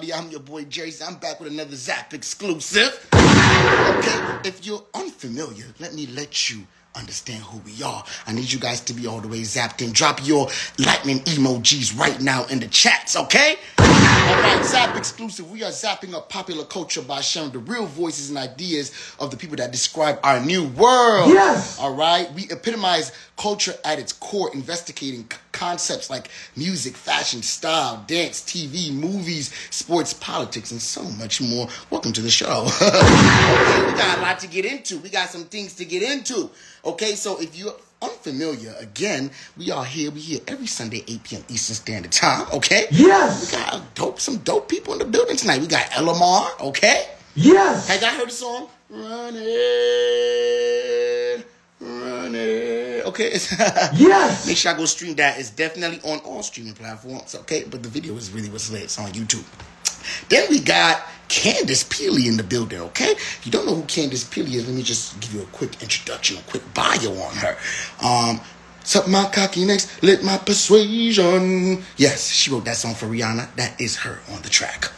everybody? I'm your boy Jason. I'm back with another Zap exclusive. Okay, if you're unfamiliar, let me let you understand who we are. I need you guys to be all the way zapped in. Drop your lightning emojis right now in the chats, okay? All right, Zap exclusive. We are zapping up popular culture by sharing the real voices and ideas of the people that describe our new world. Yes. All right. We epitomize culture at its core, investigating c- concepts like music, fashion, style, dance, TV, movies, sports, politics, and so much more. Welcome to the show. we got a lot to get into. We got some things to get into. Okay, so if you're unfamiliar, again, we are here. We here every Sunday, 8 p.m. Eastern Standard Time. Okay. Yes. We got dope, some dope people in the building tonight. We got Elamar. Okay. Yes. Have y'all heard the song? Running, running. Okay. Yes. Make sure I go stream that. It's definitely on all streaming platforms. Okay. But the video is really what's lit. It's on YouTube. Then we got Candice Pillay in the building, okay? If you don't know who Candice Pillay is, let me just give you a quick introduction, a quick bio on her. Um, Suck my cocky necks, lit my persuasion. Yes, she wrote that song for Rihanna. That is her on the track.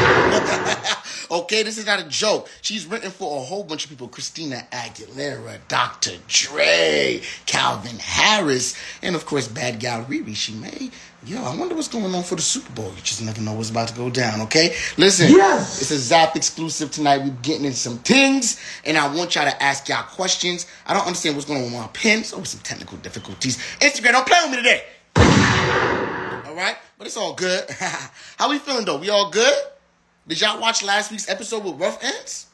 okay, this is not a joke. She's written for a whole bunch of people Christina Aguilera, Dr. Dre, Calvin Harris, and of course, Bad Gal Riri. She may. Yo, I wonder what's going on for the Super Bowl. You just never know what's about to go down, okay? Listen, Yes. it's a Zap exclusive tonight. We're getting into some things, and I want y'all to ask y'all questions. I don't understand what's going on with my pen. So some technical difficulties. Instagram, don't play with me today. All right, but it's all good. How we feeling though? We all good? Did y'all watch last week's episode with Rough Ends?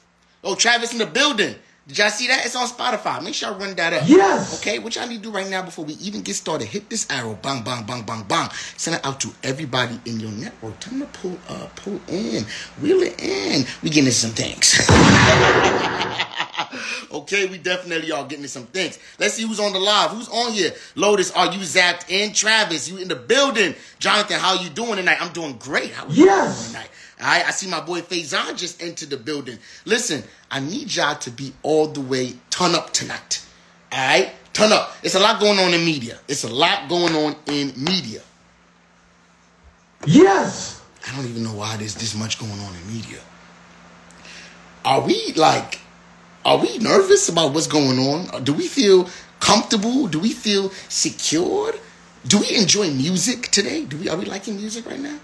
Oh, Travis in the building. Did y'all see that? It's on Spotify. Make sure I run that up. Yes. Okay, what y'all need to do right now before we even get started, hit this arrow, bang, bang, bang, bang, bang. Send it out to everybody in your network. Tell them to pull up, pull in, reel it in. We getting into some things. okay, we definitely are getting into some things. Let's see who's on the live. Who's on here? Lotus, are you zapped in? Travis, you in the building? Jonathan, how you doing tonight? I'm doing great. How are you Yes. doing tonight? Right, I see my boy Faison just entered the building. Listen, I need y'all to be all the way turn up tonight. All right, turn up. It's a lot going on in media. It's a lot going on in media. Yes. I don't even know why there's this much going on in media. Are we like, are we nervous about what's going on? Do we feel comfortable? Do we feel secured? Do we enjoy music today? Do we are we liking music right now?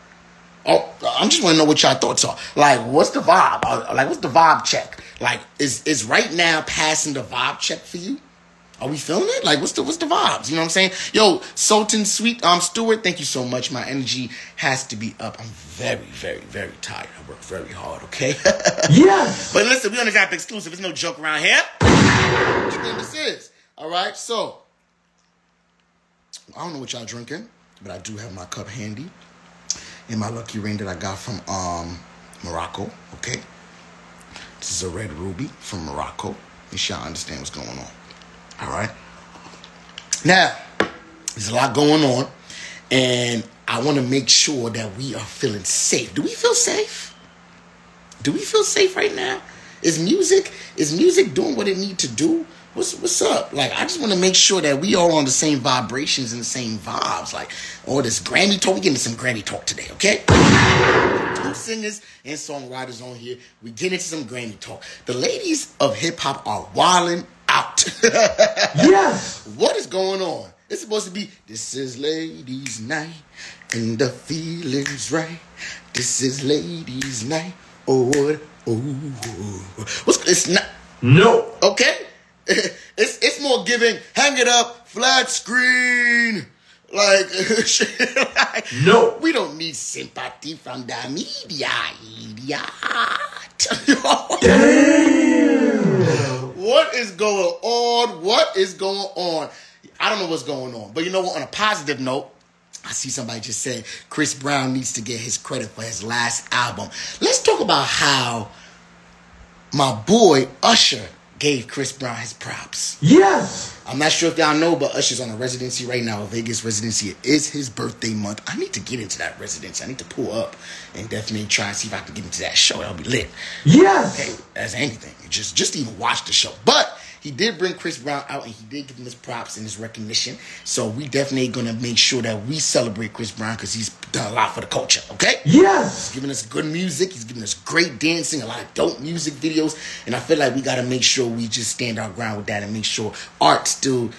Oh, I'm just want to know what y'all thoughts are. Like, what's the vibe? Uh, Like, what's the vibe check? Like, is is right now passing the vibe check for you? Are we feeling it? Like, what's the what's the vibes? You know what I'm saying? Yo, Sultan Sweet um Stewart, thank you so much. My energy has to be up. I'm very, very, very tired. I work very hard. Okay. Yes. But listen, we on the Zap exclusive. It's no joke around here. What you think this is? All right, so I don't know what y'all drinking, but I do have my cup handy and my lucky ring that I got from um Morocco. Okay, this is a red ruby from Morocco. Make sure y'all understand what's going on. All right. Now, there's a lot going on, and I want to make sure that we are feeling safe. Do we feel safe? Do we feel safe right now? Is music is music doing what it need to do? What's what's up? Like I just want to make sure that we all on the same vibrations and the same vibes. Like all this Grammy talk, we getting some Grammy talk today, okay? Two singers and songwriters on here. We get into some Grammy talk. The ladies of hip hop are wilding out. Yes. What is going on? It's supposed to be this is ladies' night and the feeling's right. This is ladies' night. Oh, what? Oh, what's it's not No. okay? It's it's more giving. Hang it up, flat screen. Like, like No. we don't need sympathy from the media, idiot. What is going on? What is going on? I don't know what's going on. But you know what? On a positive note, I see somebody just said Chris Brown needs to get his credit for his last album. Let's talk about how my boy Usher gave Chris Brown his props. Yes. I'm not sure if y'all know, but Usher's on a residency right now, a Vegas residency. It is his birthday month. I need to get into that residency. I need to pull up and definitely try and see if I can get into that show. That'll be lit. Yes. Hey, as anything, just just even watch the show. But he did bring Chris Brown out and he did give him his props and his recognition. So we definitely gonna make sure that we celebrate Chris Brown because he's done a lot for the culture. Okay? Yes. He's giving us good music. He's giving us great dancing, a lot of dope music videos, and I feel like we gotta make sure we just stand our ground with that and make sure art still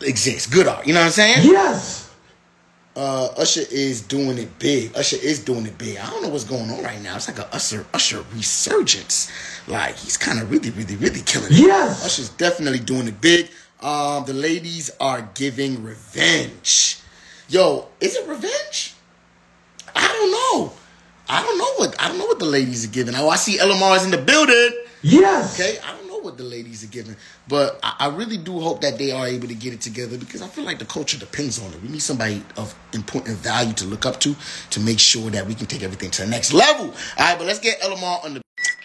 exists. Good art. You know what I'm saying? Yes. Uh, Usher is doing it big. Usher is doing it big. I don't know what's going on right now. It's like a Usher Usher resurgence. Like he's kind of really, really, really killing it. Yes. Usher's definitely doing it big. Um, the ladies are giving revenge. Yo, is it revenge? I don't know. I don't know what I don't know what the ladies are giving. Oh, I see Elamar is in the building. Yes. Okay, I don't know what the ladies are giving, but I, I really do hope that they are able to get it together because I feel like the culture depends on it. We need somebody of important value to look up to to make sure that we can take everything to the next level. All right, but let's get Elamar on the.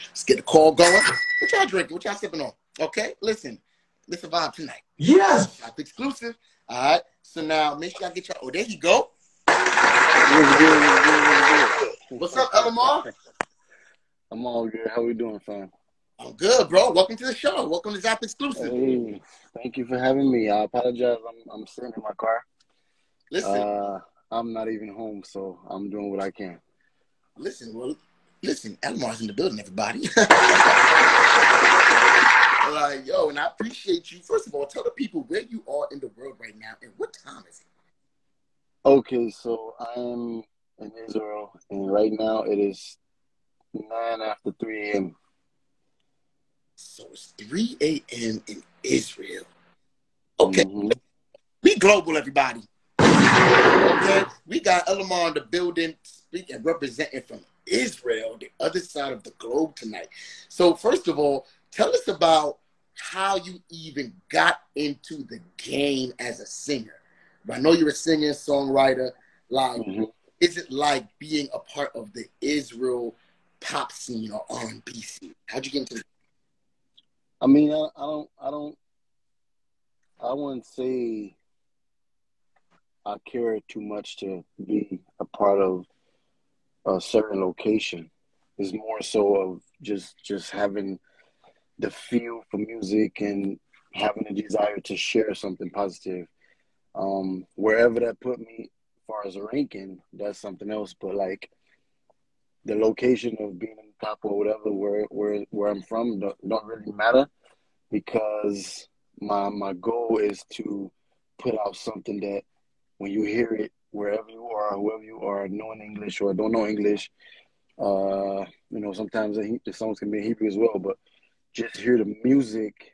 Let's get the call going. What y'all drinking? What y'all sipping on? Okay, listen, listen vibe tonight. Yes. Shop exclusive. All right, so now make sure y'all get y'all. Oh, there you go. What's up, Elamar? I'm all good. How we doing, fam? I'm good, bro. Welcome to the show. Welcome to Zap exclusive. Hey, thank you for having me. I apologize. I'm I'm sitting in my car. Listen, Uh, I'm not even home, so I'm doing what I can. Listen, well, listen, Elamar's in the building, everybody. like, yo, and I appreciate you. First of all, tell the people where you are in the world right now and what time is it? Okay, so I am in Israel, and right now it is nine after three a.m. So it's 3 a.m. in Israel. Okay, Mhm. we global, everybody. Okay, we got Elamar in the building, speaking, representing from Israel, the other side of the globe tonight. So, first of all, tell us about how you even got into the game as a singer. I know you're a singer, songwriter. Like, Mhm. is it like being a part of the Israel pop scene or R&B scene? How'd you get into? I mean, I, I don't, I don't, I wouldn't say I care too much to be a part of a certain location. It's more so of just, just having the feel for music and having a desire to share something positive. Um, wherever that put me, as far as ranking, that's something else. But like the location of being or whatever, where where where I'm from, don't, don't really matter because my my goal is to put out something that when you hear it wherever you are whoever you are knowing english or don't know english uh you know sometimes the, the songs can be in hebrew as well but just hear the music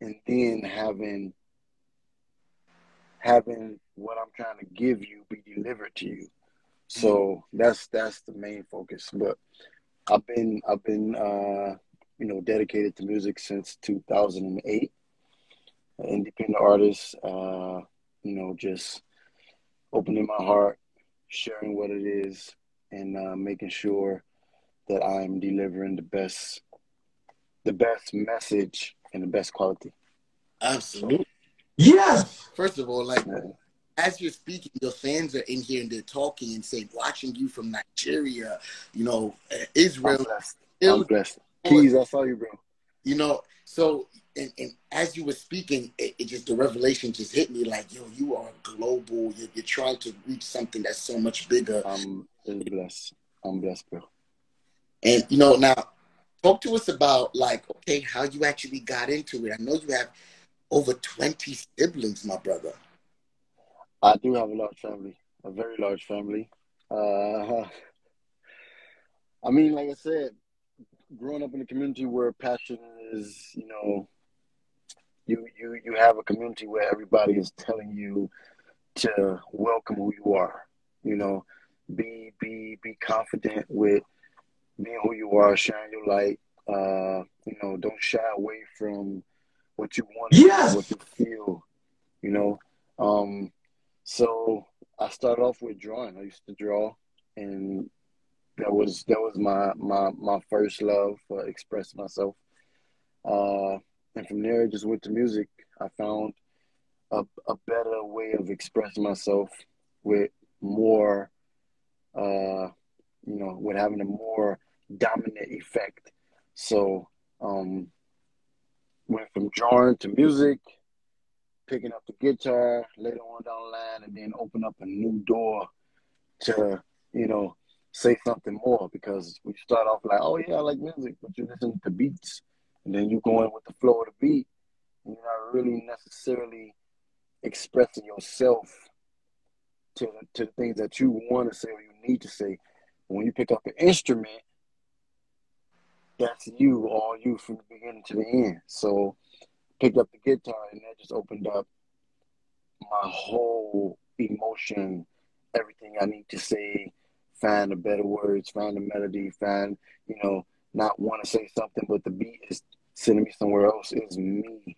and then having having what i'm trying to give you be delivered to you. So that's that's the main focus but i've been i've been uh you know, dedicated to music since 2008. An independent artist, uh, you know, just opening my heart, sharing what it is, and uh, making sure that I'm delivering the best, the best message and the best quality. Absolutely. Yes. First of all, like, Yeah. As you're speaking, your fans are in here and they're talking and saying, watching you from Nigeria, you know, eh, I'm Israel, blessed. I'm blessed. Keys, I saw you, bro. you know. So, and, and as you were speaking, it, it just the revelation just hit me like, yo, you are global. You're, you're trying to reach something that's so much bigger. I'm blessed. I'm blessed, bro. And you know, now talk to us about like, okay, how you actually got into it. I know you have over 20 siblings, my brother. I do have a large family, a very large family. Uh, I mean, like I said, growing up in a community where passion is, you know, you you you have a community where everybody is telling you to welcome who you are. You know, be be be confident with being who you are, sharing your light. Uh, you know, don't shy away from what you want, Yes. what you feel. You know, um, so I started off with drawing. I used to draw, and that was that was my my my first love for expressing myself. Uh, and from there, I just went to music. I found a a better way of expressing myself with more, uh, you know, with having a more dominant effect. So, um, went from drawing to music, picking up the guitar later on down the line, and then open up a new door to, you know, say something more because we start off like, oh yeah, I like music, but you listen to beats, and then you go in with the flow of the beat, and you're not really necessarily expressing yourself to to the things that you want to say or you need to say. When you pick up an instrument, that's you, all you from the beginning to the end. So picked up the guitar and that just opened up my whole emotion, everything I need to say, find the better words, find the melody, find, you know, not want to say something, but the beat is sending me somewhere else. Is me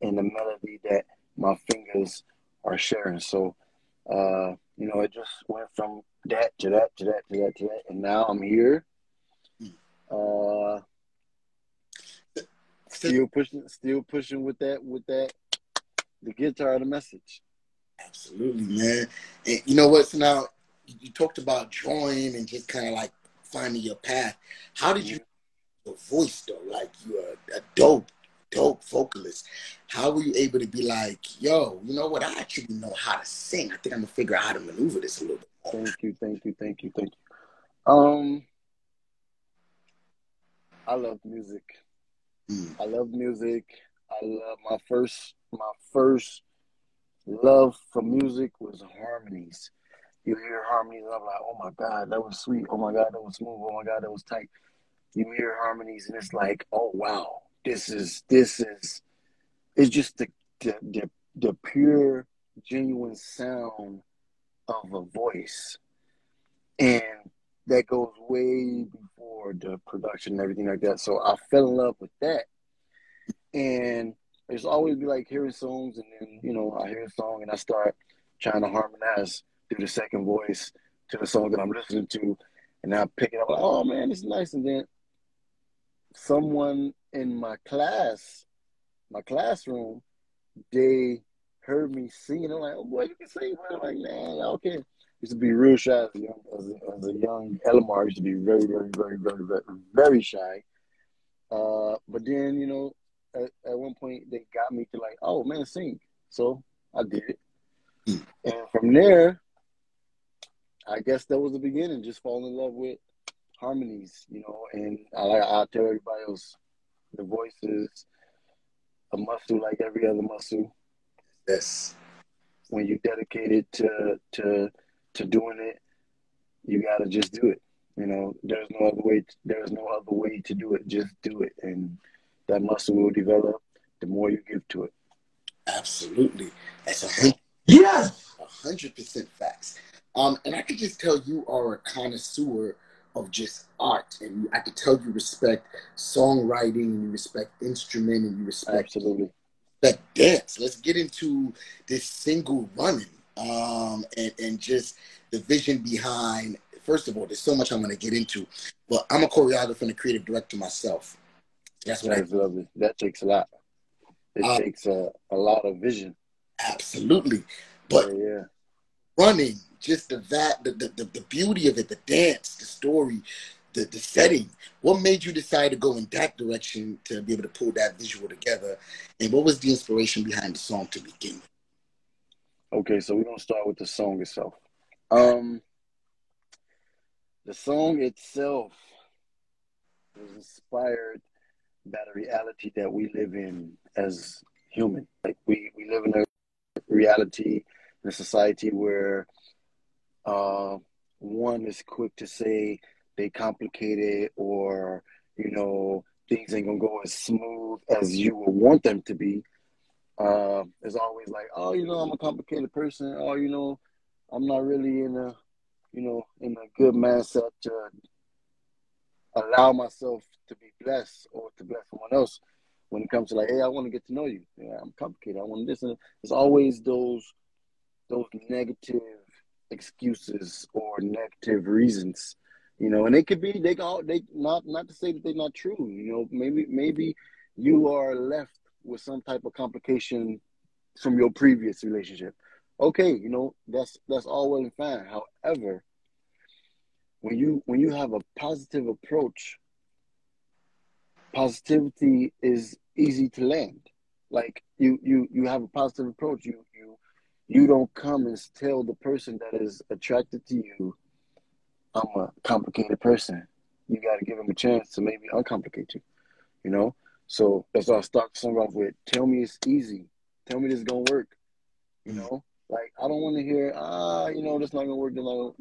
and the melody that my fingers are sharing. So, uh, you know, it just went from that to that to that to that to that, and now I'm here. Uh, still pushing, still pushing with that, with that, the guitar, the message. Absolutely, man. And you know what? So now you talked about drawing and just kind of like finding your path. How did you your voice though? Like you're a dope, dope vocalist. How were you able to be like, yo, you know what? I actually know how to sing. I think I'm gonna figure out how to maneuver this a little bit. More. Thank you, thank you, thank you, thank you. Um, I love music. Mm. I love music. I love my first my first love for music was harmonies. You hear harmonies, I'm like, oh my god, that was sweet. Oh my god, that was smooth. Oh my god, that was tight. You hear harmonies, and it's like, oh wow, this is this is it's just the the the, the pure, genuine sound of a voice, and that goes way before the production and everything like that. So I fell in love with that, and it's always be like hearing songs, and then you know I hear a song and I start trying to harmonize through the second voice to the song that I'm listening to, and I pick it up like, oh man, it's nice, and then someone in my class, my classroom, they heard me singing. I'm like, oh boy, you can sing. I'm like, man, okay. Used to be real shy as a young, as a, as a young Elamar. Used to be very, very, very, very, very, very shy. Uh, but then, you know, at, at one point they got me to like, oh man, sing. So I did it, and from there, I guess that was the beginning. Just falling in love with harmonies, you know. And I like I tell everybody else, the voice is a muscle like every other muscle. Yes. When you dedicate it to to to doing it, you gotta just do it. You know, there's no other way. There's no other way to do it. Just do it, and that muscle will develop the more you give to it. Absolutely. That's a hundred Yes. a hundred percent facts. Um, and I could just tell you are a connoisseur of just art, and I could tell you respect songwriting, and you respect instrument, and you respect Absolutely. that dance. Let's get into this single running, um, and and just the vision behind. First of all, there's so much I'm going to get into, but I'm a choreographer and a creative director myself. That's what I That's lovely. That takes a lot. It Uh, takes a, a lot of vision. absolutely. But yeah, yeah. running, just the that the, the, the, the beauty of it, the dance, the story, the, the setting. What made you decide to go in that direction to be able to pull that visual together? And what was the inspiration behind the song to begin with? Okay, so we're gonna start with the song itself. Um, the song itself was inspired by the reality that we live in as human. Like we we live in a reality in a society where uh, one is quick to say they complicated or you know things ain't gonna go as smooth as you would want them to be. Uh, it's always like, oh, you know, I'm a complicated person. Oh, you know, I'm not really in a, you know, in a good mindset to allow myself to be blessed or to bless someone else. When it comes to like, hey, I want to get to know you. Yeah, I'm complicated. I want this, and there's always those, those negative excuses or negative reasons, you know. And they could be, they all, they not, not to say that they're not true. You know, maybe, maybe you are left with some type of complication from your previous relationship. Okay, you know, that's that's all well and fine. However, when you when you have a positive approach, positivity is easy to land. Like you you you have a positive approach. You you you don't come and tell the person that is attracted to you, I'm a complicated person. You got to give them a chance to maybe uncomplicate you. You know. So that's why I start the song off with, "Tell me it's easy. Tell me this is gonna work." You know, like I don't want to hear, ah, you know, this not gonna work. I don't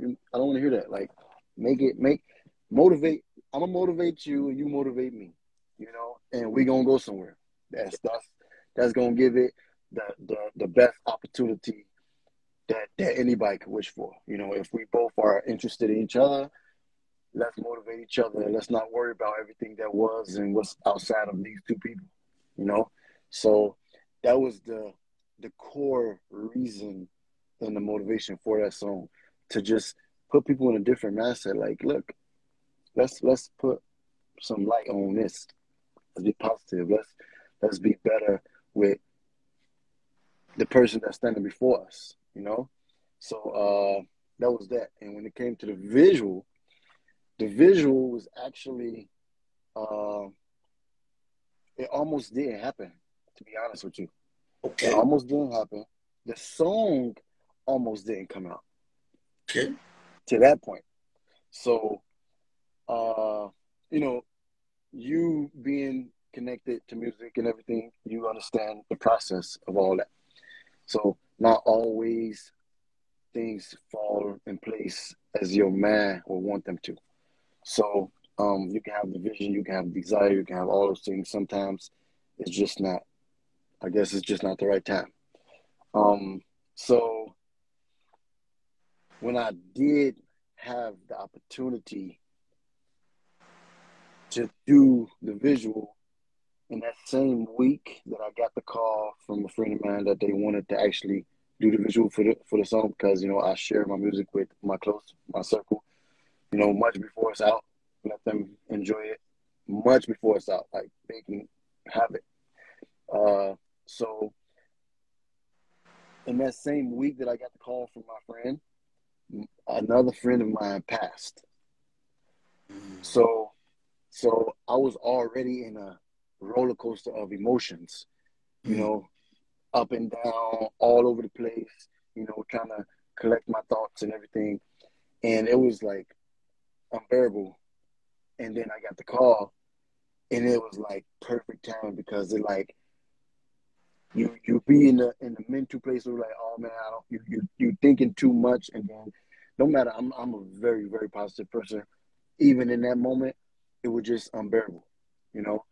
want to hear that. Like, make it make motivate. I'm gonna motivate you, and you motivate me. You know, and we gonna go somewhere. That's that's that's gonna give it the the the best opportunity that that anybody could wish for. You know, if we both are interested in each other, let's motivate each other. and Let's not worry about everything that was and what's outside of these two people. You know, so that was the the core reason and the motivation for that song to just put people in a different mindset. Like, look, let's let's put some light on this. Let's be positive. Let's let's be better with the person that's standing before us. You know, so uh, that was that. And when it came to the visual, the visual was actually uh, it almost didn't happen. To be honest with you, Okay. it almost didn't happen. The song almost didn't come out Okay. to that point. So, uh, you know, you being connected to music and everything, you understand the process of all that. So, not always things fall in place as your man will want them to. So, um, you can have the vision, you can have the desire, you can have all those things. Sometimes it's just not, I guess it's just not the right time. Um, so, when I did have the opportunity to do the visual in that same week that I got the call from a friend of mine that they wanted to actually do the visual for the for the song because you know I share my music with my close my circle, you know, much before it's out. Let them enjoy it much before it's out. Like they can have it. Uh, so in that same week that I got the call from my friend, another friend of mine passed. So, so I was already in a roller coaster of emotions, you know, up and down, all over the place, you know, trying to collect my thoughts and everything. And it was like unbearable. And then I got the call, and it was like perfect time because it like you you be in the in the mental place where like, oh man, I don't you you you thinking too much, and then no matter I'm I'm a very very positive person. Even in that moment, it was just unbearable, you know.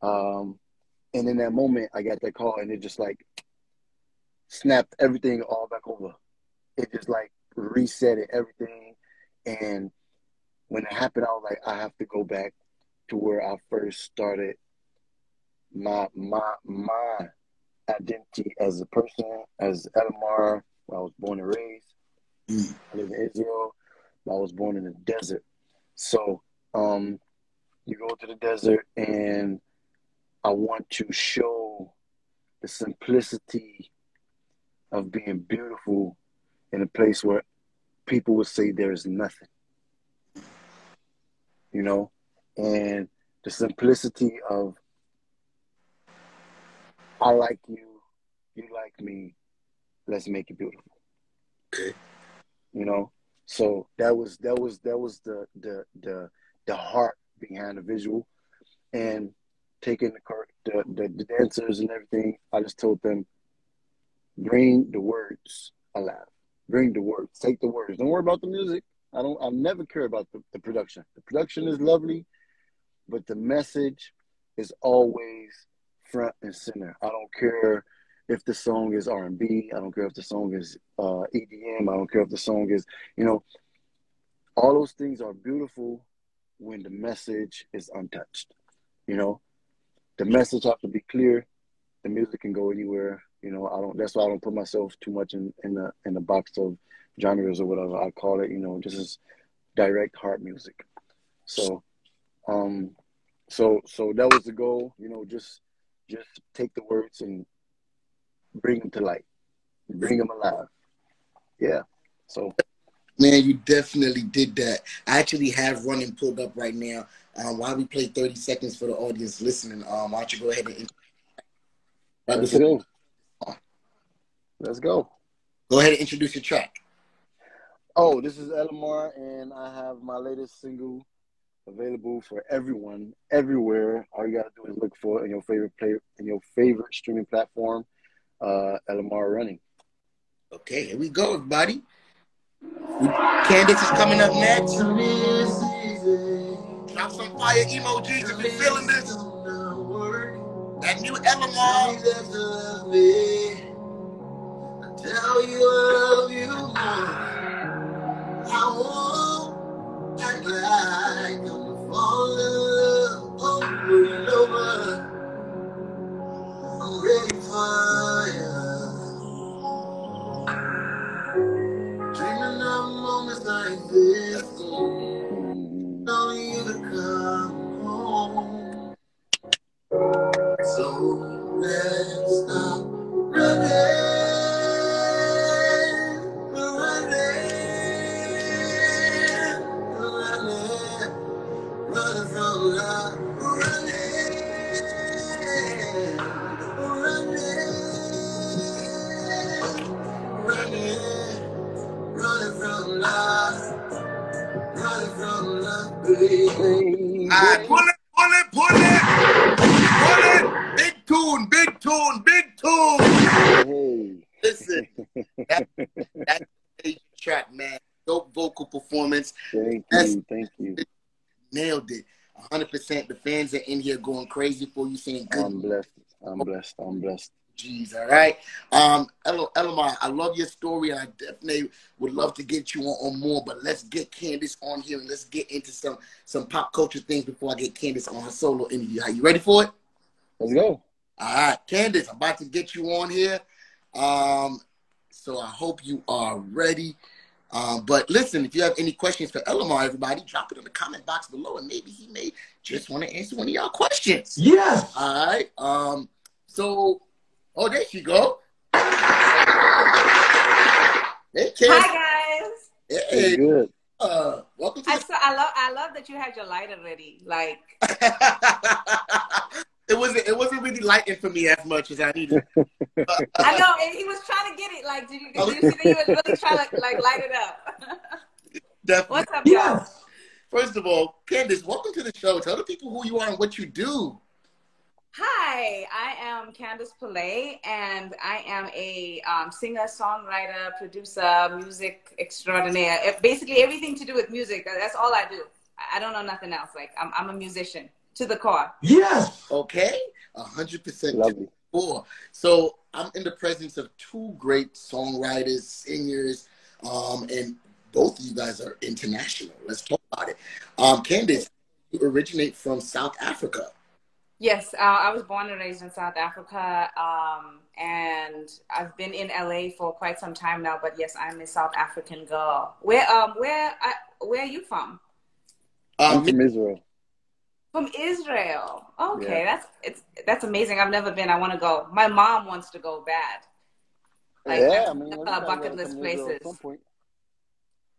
Um, and in that moment, I got that call, and it just like snapped everything all back over. It just like reset it everything, and when it happened, I was like, I have to go back to where I first started my my my identity as a person, as Elamar, where I was born and raised. Mm. I live in Israel. I was born in the desert. So um, you go to the desert, and I want to show the simplicity of being beautiful in a place where people would say there is nothing. You know, and the simplicity of I like you, you like me, let's make it beautiful. Okay. You know, so that was that was that was the the the the heart behind the visual, and taking the the, the the dancers and everything. I just told them, bring the words alive. Bring the words. Take the words. Don't worry about the music. I don't. I never care about the, the production. The production is lovely, but the message is always front and center. I don't care if the song is R and B. I don't care if the song is uh, EDM. I don't care if the song is, you know, all those things are beautiful when the message is untouched. You know, the message has to be clear. The music can go anywhere. You know, I don't. That's why I don't put myself too much in in the in the box of genres or whatever I call it. You know, just is direct heart music. So, um, so so that was the goal. You know, just just take the words and bring them to light, bring them alive. Yeah. So Man, you definitely did that. I actually have running pulled up right now. Um, while we play 30 seconds for the audience listening, um, why don't you go ahead and Right Let's before- go. Let's go. Go ahead and introduce your track. Oh, this is Elamar, and I have my latest single available for everyone, everywhere. All you gotta do is look for it in your favorite play in your favorite streaming platform. Uh, Elamar running. Okay, here we go, everybody. Candice is coming up next. Drop some fire emojis if you're feeling this. That new Elamar. Tell you I love you more. I won't act like baby. baby. Pull it, pull it, pull it. Pull it. Big tune, big tune, big tune. Hey. Listen, that, that track, man. Dope vocal performance. Thank Yes. you. Thank you. Nailed it. 100%. The fans are in here going crazy for you, saying good I'm blessed. I'm oh. blessed. I'm blessed. Jeez, all right. Um, El- Elamar, I love your story. And I definitely would love to get you on, on more, but let's get Candice on here and let's get into some some pop culture things before I get Candice on her solo interview. Are you ready for it? Let's go. All right, Candice, I'm about to get you on here. Um, so I hope you are ready. Um, but listen, if you have any questions for Elamar, everybody, drop it in the comment box below, and maybe he may just want to answer one of y'all questions. Yes. All right. Um. So, oh, there she go. Hey, Candice. Hi guys. Hey, Hey, good. uh, welcome to I the so I love I love that you had your light already. Like it wasn't it wasn't really lighting for me as much as I needed. I know, and he was trying to get it. Like, did you, did you see that he was really trying to like light it up? Definitely. What's up, y'all? First of all, Candice, welcome to the show. Tell the people who you are and what you do. Hi, I am Candice Pillay, and I am a um, singer, songwriter, producer, music extraordinaire. It- basically, everything to do with music. That's all I do. I I don't know nothing else. Like, I'm, I'm a musician to the core. Yes. Okay, hundred percent. Lovely. Four. So I'm in the presence of two great songwriters, singers, um, and both of you guys are international. Let's talk about it. Um, Candice, you originate from South Africa. Yes, uh, I was born and raised in South Africa, um, and I've been in LA for quite some time now. But yes, I'm a South African girl. Where, um, where, I, where are you from? I'm Um, from Israel. From Israel. Okay, Yeah. that's it's that's amazing. I've never been. I want to go. My mom wants to go bad. Like, yeah, I mean, one of everybody our gotta bucket list come to Israel places.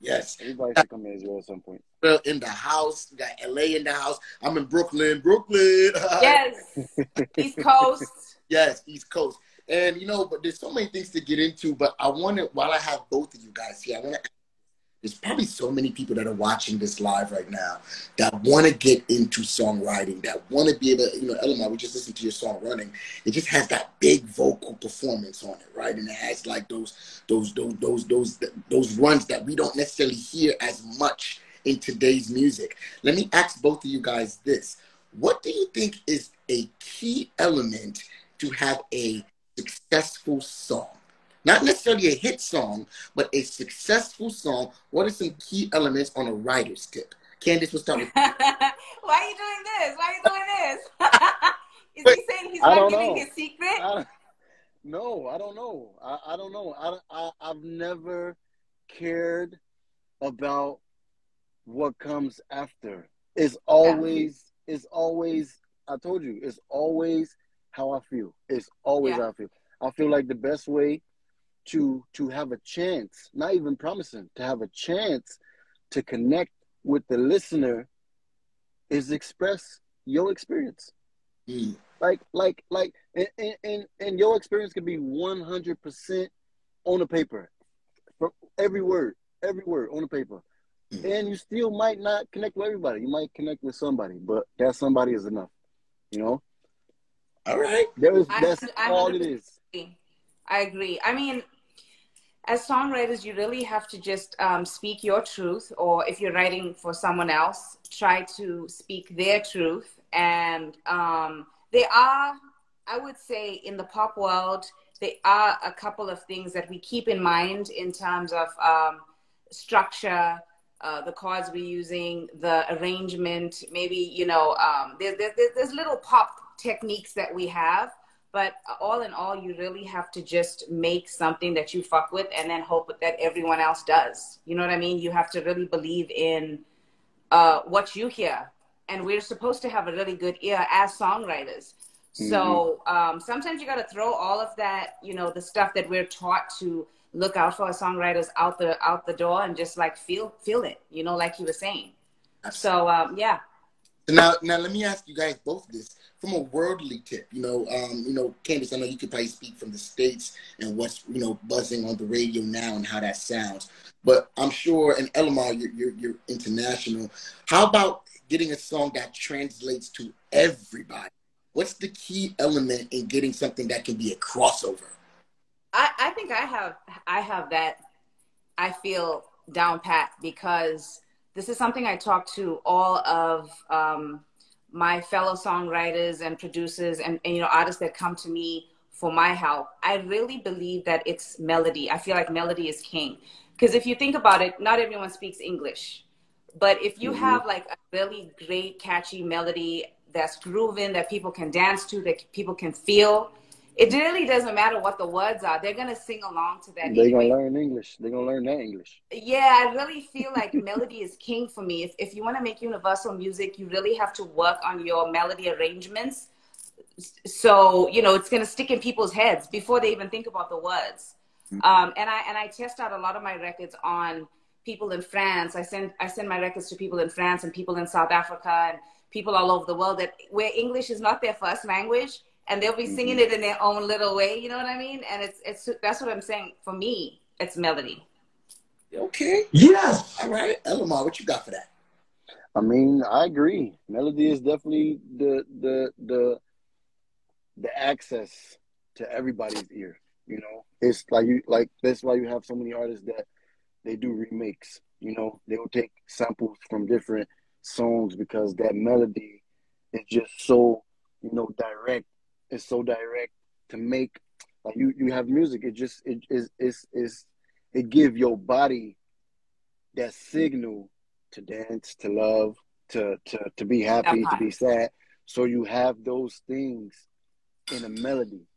At some point. yes, Everybody should come to Israel at some point. Well, in the house. We got LA in the house. I'm in Brooklyn, Brooklyn. Yes, East Coast. yes, East Coast. And you know, but there's so many things to get into. But I want to, while I have both of you guys here, I want to. There's probably so many people that are watching this live right now that want to get into songwriting, that want to be able, to, you know, Elamar, we just listened to your song "Running." It just has that big vocal performance on it, right? And it has like those, those, those, those, those, those runs that we don't necessarily hear as much in today's music. Let me ask both of you guys this: What do you think is a key element to have a successful song? Not necessarily a hit song, but a successful song. What are some key elements on a writer's tip? Candice, we'll start with Why are you doing this? Why are you doing this? Is he saying he's not don't giving know. his secret? I, no, I don't know. I, I don't know. I, I I've never cared about what comes after. It's always it's always I told you, it's always how I feel. It's always Yeah. how I feel. I feel like the best way to to have a chance, not even promising, to have a chance to connect with the listener is express your experience. Mm. Like, like, like, and and and your experience can be one hundred percent on the paper, from every word, every word on the paper, Mm. and you still might not connect with everybody. You might connect with somebody, but that somebody is enough. You know, All right. there is I- that's I all it 100% I agree. I mean, as songwriters, you really have to just um, speak your truth, or if you're writing for someone else, try to speak their truth. And um, there are, I would say, in the pop world, there are a couple of things that we keep in mind in terms of um, structure. Uh, the chords we're using, the arrangement, maybe, you know, um, there, there, there- there's little pop techniques that we have but all in all you really have to just make something that you fuck with and then hope that everyone else does. You know what i mean? You have to really believe in uh, what you hear. And we're supposed to have a really good ear as songwriters. So um, sometimes you got to throw all of that you know the stuff that we're taught to look out for as songwriters out the out the door and just like feel feel it you know like you were saying. So um, yeah. So now, now let me ask you guys both this from a worldly tip. You know, um, you know, Candice, I know you could probably speak from the states and what's you know buzzing on the radio now and how that sounds. But I'm sure, and Elamar, you're, you're you're international. How about getting a song that translates to everybody? What's the key element in getting something that can be a crossover? I, I think I have I have that I feel down pat because this is something I talk to all of um, my fellow songwriters and producers and, and you know artists that come to me for my help. I really believe that it's melody. I feel like melody is king because if you think about it, not everyone speaks English, but if you mm-hmm. have like a really great catchy melody that's grooving that people can dance to that people can feel it really doesn't matter what the words are. They're gonna sing along to that. They're anyway. gonna learn English. They're gonna learn that English. Yeah, I really feel like melody is king for me. If if you want to make universal music, you really have to work on your melody arrangements. So you know it's gonna stick in people's heads before they even think about the words. Um, and I and I test out a lot of my records on people in France. I send I send my records to people in France and people in South Africa and people all over the world that where English is not their first language and they'll be singing it mm-hmm. in their own little way. You know what I mean? And it's it's that's what I'm saying. For me, it's melody. Okay, Yes. all right, Elamar, what you got for that? I mean, I agree. Melody is definitely the the the the access to everybody's ear. You know, it's like you like that's why you have so many artists that they do remakes. You know, they will take samples from different songs because that melody is just so you know direct. It's so direct to make like you you have music. It just it is is is it give your body that signal to dance, to love, to to to be happy, to be sad. So you have those things in a melody,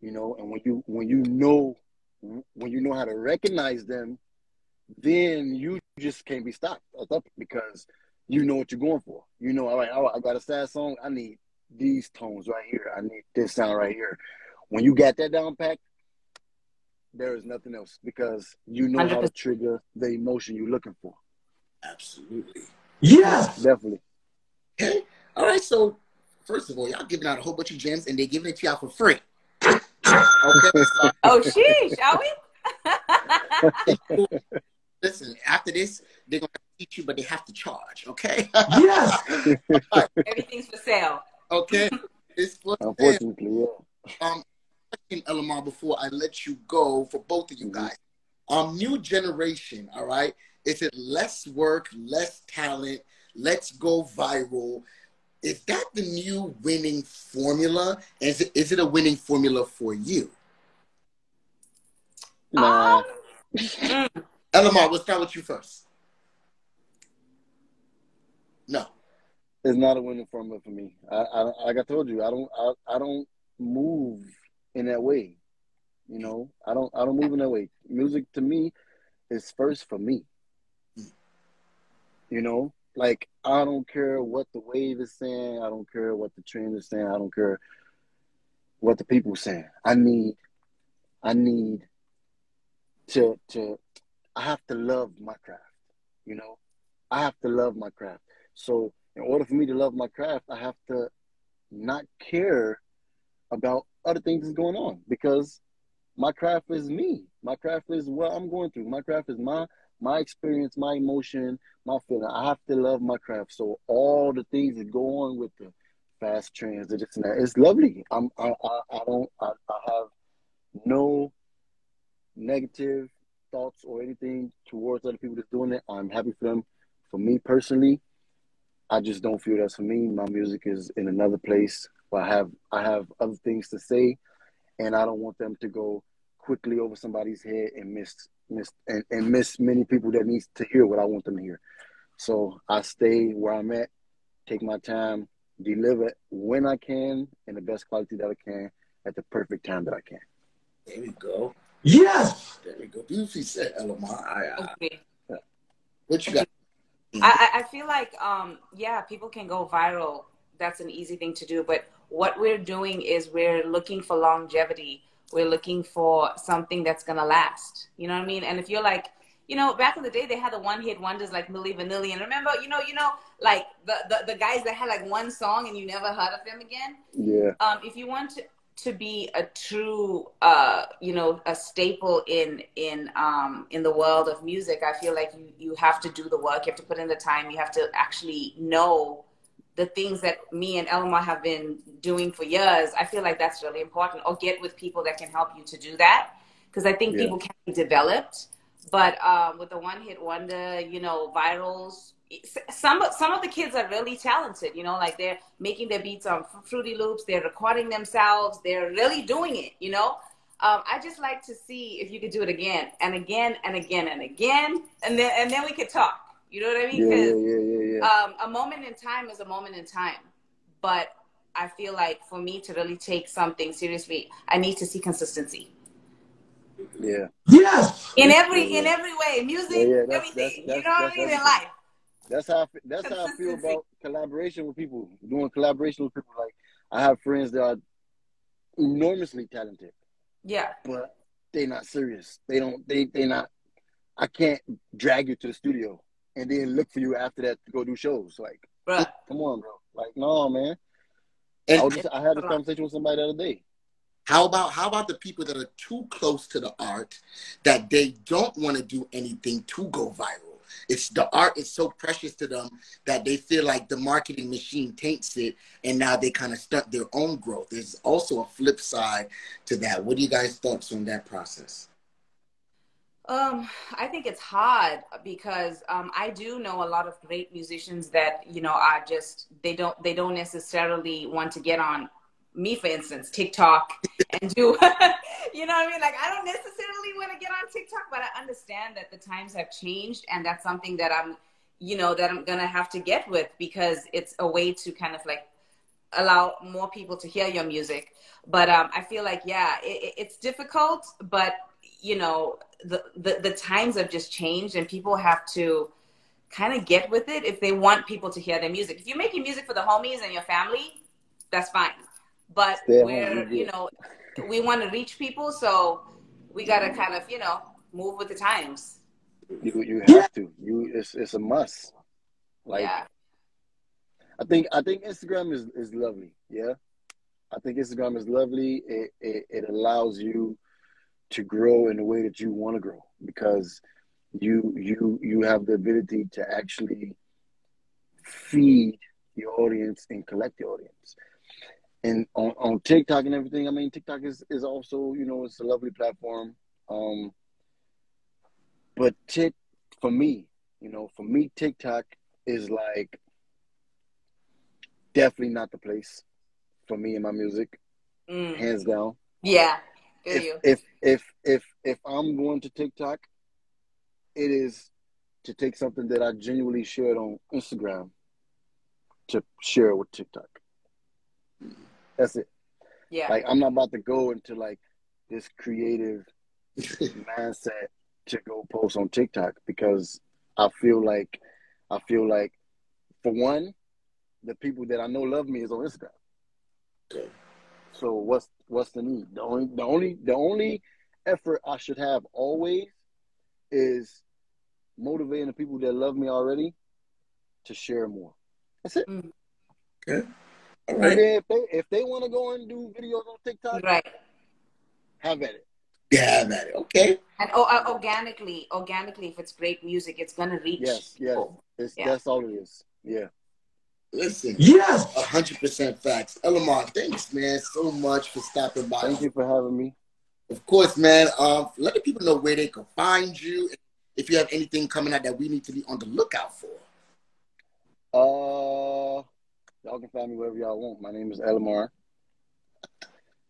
you know. And when you when you know when you know how to recognize them, then you just can't be stopped because you know what you're going for. You know, all right, all right, I got a sad song. I need these tones right here. I need this sound right here. When you got that down packed, there is nothing else because you know how to trigger the emotion you're looking for. Absolutely. Yes. Definitely. Okay. All right. So, first of all, y'all giving out a whole bunch of gems and they're giving it to y'all for free. Okay. So, Oh, sheesh, are we? listen, after this, they're going to teach you, but they have to charge. Okay. Yes. Everything's for sale. Okay. It's for. Unfortunately, yeah. Um, question, Elamar, before I let you go for both of you Mhm. guys. Um, new generation, all right? Is it less work, less talent? Let's go viral. Is that the new winning formula? Is it, is it a winning formula for you? Nah. Um, Elamar, we'll start with you first. No. It's not a winning formula for me. I, I like I told you, I don't I, I don't move in that way. You know, I don't I don't move in that way. Music to me is first for me. You know, like I don't care what the wave is saying. I don't care what the trend is saying. I don't care what the people saying. I need I need to to I have to love my craft. You know, I have to love my craft. So in order for me to love my craft, I have to not care about other things that's going on because my craft is me. My craft is what I'm going through. My craft is my my experience, my emotion, my feeling. I have to love my craft. So all the things that go on with the fast trends and this and that, it's lovely. I'm I I, I don't I, I have no negative thoughts or anything towards other people that's doing it. I'm happy for them. For me personally, I just don't feel that's for me. My music is in another place. Where I have I have other things to say, and I don't want them to go quickly over somebody's head and miss miss and, and miss many people that needs to hear what I want them to hear. So I stay where I'm at, take my time, deliver when I can in the best quality that I can at the perfect time that I can. There we go. Yes. There we go. Beautifully said, Elamar. I, I, Okay. what you got? I, I I feel like, um, yeah, people can go viral. That's an easy thing to do. But what we're doing is we're looking for longevity. We're looking for something that's going to last. You know what I mean? And if you're like, you know, back in the day, they had the one hit wonders like Milli Vanilli. And remember, you know, you know, like the, the, the guys that had like one song and you never heard of them again. Yeah. um, if you want to, to be a true, uh, you know, a staple in in um, in the world of music, I feel like you you have to do the work. You have to put in the time. You have to actually know the things that me and Elamar have been doing for years. I feel like that's really important. Or get with people that can help you to do that, because I think Yeah. people can be developed. But um, with the one hit wonder, you know, virals, some some of the kids are really talented. You know, like they're making their beats on Fruity Loops, they're recording themselves, they're really doing it. You know, um, I just like to see if you could do it again and again and again and again, and then and then we could talk. You know what I mean? Yeah, 'Cause, yeah, yeah, yeah, yeah. um, a moment in time is a moment in time, but I feel like for me to really take something seriously, I need to see consistency yeah. Yes. in every in every way, music, Yeah, yeah, that's- everything. that's- you know what I mean in life. That's how I, that's how I feel about collaboration with people. Doing collaboration with people. Like I have friends that are enormously talented, Yeah, but they're not serious. They don't. They they not. I can't drag you to the studio and then look for you after that to go do shows. Like, bruh. Oh, come on, bro. Like, no, man. I, And just, I had this conversation with somebody the other day. how about how about the people that are too close to the art that they don't want to do anything to go viral? It's the art is so precious to them that they feel like the marketing machine taints it, and now they kind of stunt their own growth. There's also a flip side to that. What do you guys thoughts on that process? Um, I think it's hard because um, I do know a lot of great musicians that you know are just they don't they don't necessarily want to get on me, for instance, TikTok and do you know what I mean? Like I don't necessarily want to get on TikTok, but I understand that the times have changed, and that's something that I'm you know that I'm gonna have to get with because it's a way to kind of like allow more people to hear your music. But um, I feel like yeah, it, it- it's difficult, but you know the, the the times have just changed, and people have to kind of get with it if they want people to hear their music. If you're making music for the homies and your family, that's fine. But Stay we're you're you good. know we want to reach people, so we gotta kind of you know move with the times. You you have to. You it's it's a must. Like yeah, I think I think Instagram is is lovely. Yeah, I think Instagram is lovely. It it, it allows you to grow in the way that you want to grow because you you you have the ability to actually feed your audience and collect the audience. And on, on TikTok and everything, I mean TikTok is, is also, you know, it's a lovely platform. Um but Tik for me, you know, for me TikTok is like definitely not the place for me and my music, mm. hands down. yeah. Feel. If, if if if if I'm going to TikTok, it is to take something that I genuinely shared on Instagram to share with TikTok. That's it. Yeah, Like I'm not about to go into like this creative mindset to go post on TikTok because I feel like I feel like for one, the people that I know love me is on Instagram. Okay. So what's what's the need? The only the only the only effort I should have always is motivating the people that love me already to share more. That's it. Mm. Okay. All And right. then if they if they want to go and do videos on TikTok, Right. have at it. Yeah, man. Okay. And oh, uh, organically, organically, if it's great music, it's gonna reach. Yes, yes. people. It's, Yeah. That's all it is. Yeah. Listen. Yes. A hundred percent facts. Elamar, thanks, man, so much for stopping by. Thank you for having me. Of course, man. Um, let the people know where they can find you. If you have anything coming out that we need to be on the lookout for. Uh, y'all can find me wherever y'all want. My name is Elamar.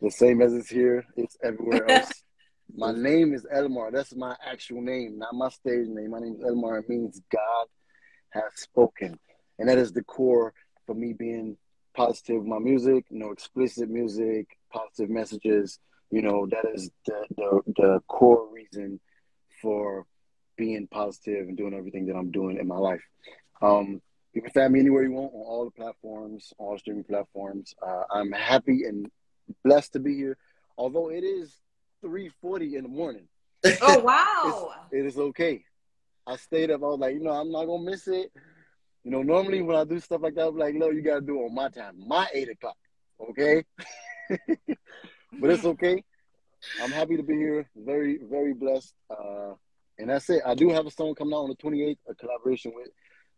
The same as it's here, it's everywhere else. my name is Elamar. That's my actual name, not my stage name. My name is Elamar. It means God has spoken. And that is the core for me being positive my music, you know, explicit music, positive messages. You know, that is the, the, the core reason for being positive and doing everything that I'm doing in my life. Um, you can find me anywhere you want on all the platforms, all streaming platforms. Uh, I'm happy and blessed to be here, although it is 3:40 in the morning. Oh wow! It is okay. I stayed up. I was like, you know, I'm not gonna miss it. You know, normally when I do stuff like that, I'm like, no, you gotta do it on my time, my eight o'clock. Okay, but it's okay. I'm happy to be here. Very, very blessed. Uh, and that's it. I do have a song coming out on the 28th, a collaboration with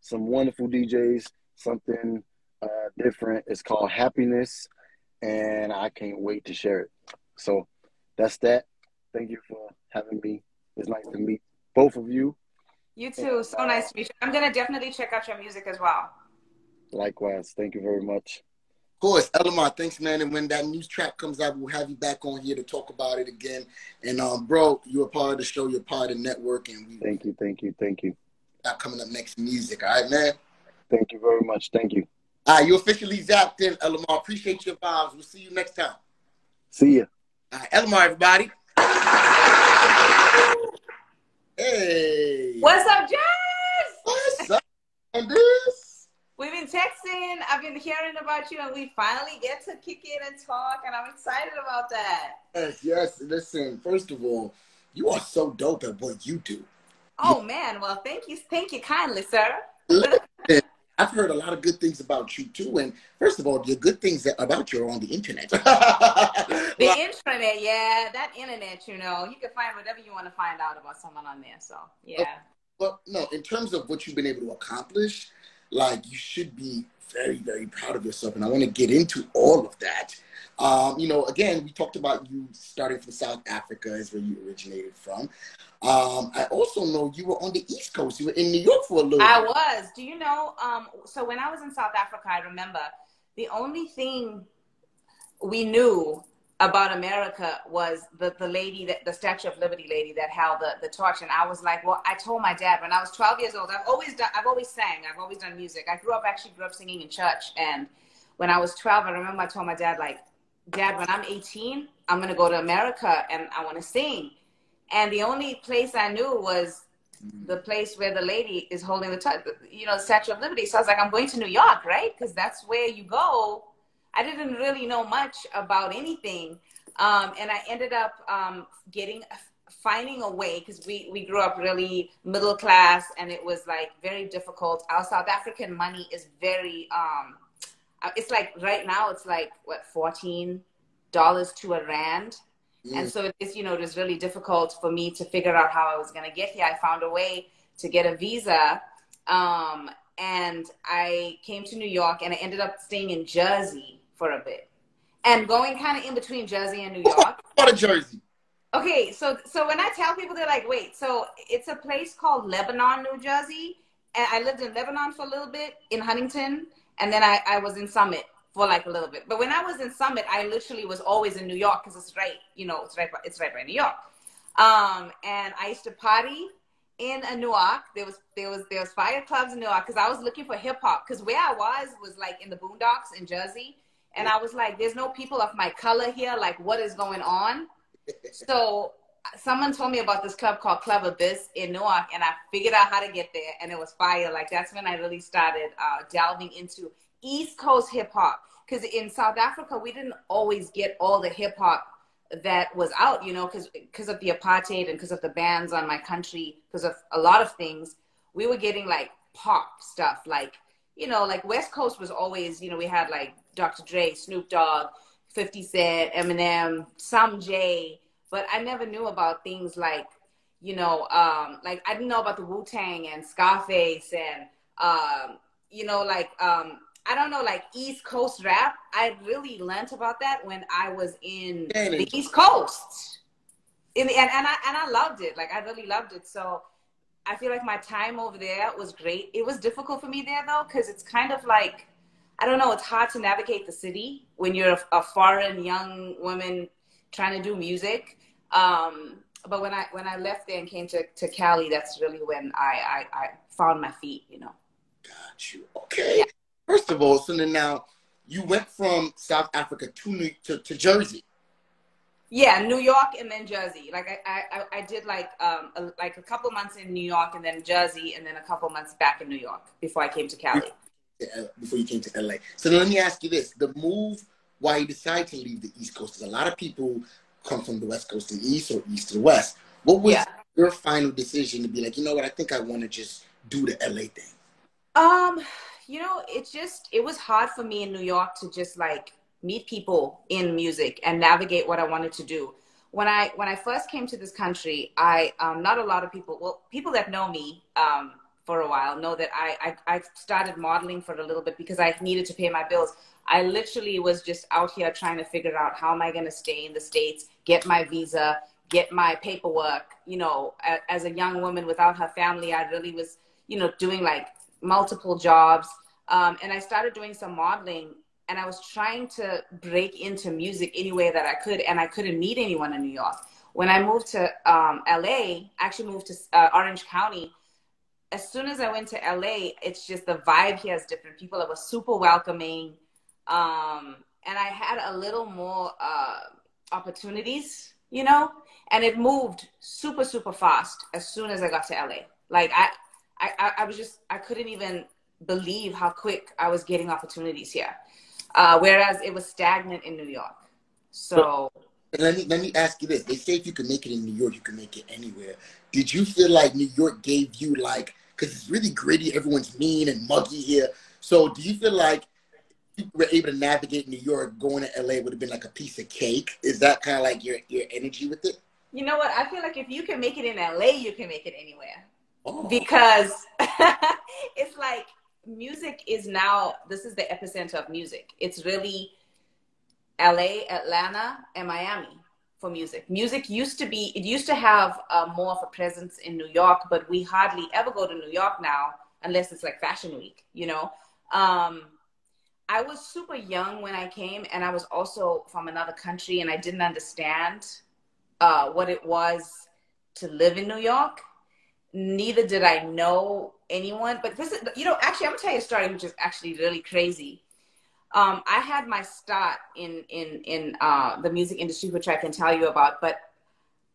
some wonderful DJs, something uh, different. It's called Happiness, and I can't wait to share it. So that's that. Thank you for having me. It's nice to meet both of you. You too. So nice to meet you. I'm gonna definitely check out your music as well. Likewise. Thank you very much. Of course, Elamar, thanks, man. And when that new track comes out, we'll have you back on here to talk about it again. And um, bro, you're a part of the show, you're part of the network, and we Thank you. Thank you. Thank you. Got coming up next music. All right, man. Thank you very much. Thank you. All right, you officially zapped in, Elamar. Appreciate your vibes. We'll see you next time. See ya. All right, Elamar, everybody. Hey. What's up, Jess? What's up? And this? We've been texting. I've been hearing about you, and we finally get to kick in and talk, and I'm excited about that. Yes, yes. Listen, first of all, you are so dope at what you do. Oh man, well, thank you, thank you kindly, sir. I've heard a lot of good things about you too. And first of all, the good things that, about you are on the internet. The internet, yeah, that internet, you know, you can find whatever you want to find out about someone on there. So, yeah. Oh, but no, in terms of what you've been able to accomplish, like you should be very, very proud of yourself. And I want to get into all of that. Um, you know, again, we talked about you starting from South Africa, is where you originated from. Um, I also know you were on the East Coast. You were in New York for a little I bit. was. Do you know? Um, so when I was in South Africa, I remember the only thing we knew about America was the, the lady that the Statue of Liberty lady that held the, the torch. And I was like, well, I told my dad when I was 12 years old, I've always done, I've always sang, I've always done music. I grew up, actually grew up singing in church. And when I was 12, I remember I told my dad, like, dad, when I'm 18, I'm going to go to America and I want to sing. And the only place I knew was the place where the lady is holding the, t- you know, Statue of Liberty. So I was like, I'm going to New York, right? Because that's where you go. I didn't really know much about anything, um, and I ended up um, getting finding a way because we we grew up really middle class, and it was like very difficult. Our South African money is very. Um, it's like right now it's like what fourteen dollars to a rand. And so it's, you know, it was really difficult for me to figure out how I was going to get here. I found a way to get a visa. Um, and I came to New York and I ended up staying in Jersey for a bit and going kind of in between Jersey and New York. What a Jersey. Okay, so so when I tell people, they're like, "Wait, so it's a place called Lebanon, New Jersey," and I lived in Lebanon for a little bit in Huntington, and then I, I was in Summit for like a little bit. But when I was in Summit, I literally was always in New York because it's right, you know, it's right, by- it's right by New York. Um, and I used to party in Newark. There was there was there was fire clubs in Newark because I was looking for hip hop. Because where I was was like in the boondocks in Jersey, and I was like, "There's no people of my color here. Like, what is going on?" So someone told me about this club called Club Abyss in Newark, and I figured out how to get there, and it was fire. Like that's when I really started uh, delving into East Coast hip hop. Because in South Africa, we didn't always get all the hip hop that was out, you know, because because of the apartheid and because of the bans on my country, because of a lot of things, we were getting like pop stuff, like you know, like West Coast was always, you know, we had like Dr. Dre, Snoop Dogg, 50 Cent, Eminem, some Jay, but I never knew about things like, you know, um, like I didn't know about the Wu Tang and Scarface and, um, you know, like, um, I don't know, like East Coast rap. I really learned about that when I was in the East Coast. In the, and, and I and I loved it. Like I really loved it. So I feel like my time over there was great. It was difficult for me there though, because it's kind of like I don't know, it's hard to navigate the city when you're a, a foreign young woman trying to do music. Um, but when I when I left there and came to, to Cali, that's really when I, I, I found my feet, you know. Got you. Okay. Yeah. First of all, so now you went from South Africa to New, to, to Jersey. Yeah, New York and then Jersey. Like I, I, I did like um a, like a couple months in New York and then Jersey and then a couple months back in New York before I came to Cali. Before you came to LA. So let me ask you this: the move, why you decided to leave the East Coast? Because a lot of people come from the West Coast to the East or East to the West. What was yeah. your final decision to be like? You know what? I think I want to just do the LA thing. Um, you know, it just it was hard for me in New York to just like meet people in music and navigate what I wanted to do. When I when I first came to this country, I um, not a lot of people. Well, people that know me um, for a while know that I, I I started modeling for a little bit because I needed to pay my bills. I literally was just out here trying to figure out how am I going to stay in the states, get my visa, get my paperwork. You know, as a young woman without her family, I really was you know doing like multiple jobs. Um, and I started doing some modeling and I was trying to break into music any way that I could. And I couldn't meet anyone in New York. When I moved to um, LA, I actually moved to uh, Orange County. As soon as I went to LA, it's just the vibe here is different. People that were super welcoming. Um, and I had a little more uh, opportunities, you know, and it moved super, super fast as soon as I got to LA. Like I, I, I was just I couldn't even believe how quick I was getting opportunities here, uh, whereas it was stagnant in New York. So. let me let me ask you this: They say if you can make it in New York, you can make it anywhere. Did you feel like New York gave you like because it's really gritty, everyone's mean and muggy here. So do you feel like you were able to navigate New York, going to LA would have been like a piece of cake? Is that kind of like your your energy with it? You know what? I feel like if you can make it in LA, you can make it anywhere. Oh. Because it's like music is now, this is the epicenter of music. It's really LA, Atlanta, and Miami for music. Music used to be, it used to have uh, more of a presence in New York, but we hardly ever go to New York now unless it's like Fashion Week, you know? Um, I was super young when I came, and I was also from another country, and I didn't understand uh, what it was to live in New York neither did I know anyone. But this is, you know, actually, I'm gonna tell you a story which is actually really crazy. Um, I had my start in in in uh, the music industry, which I can tell you about. But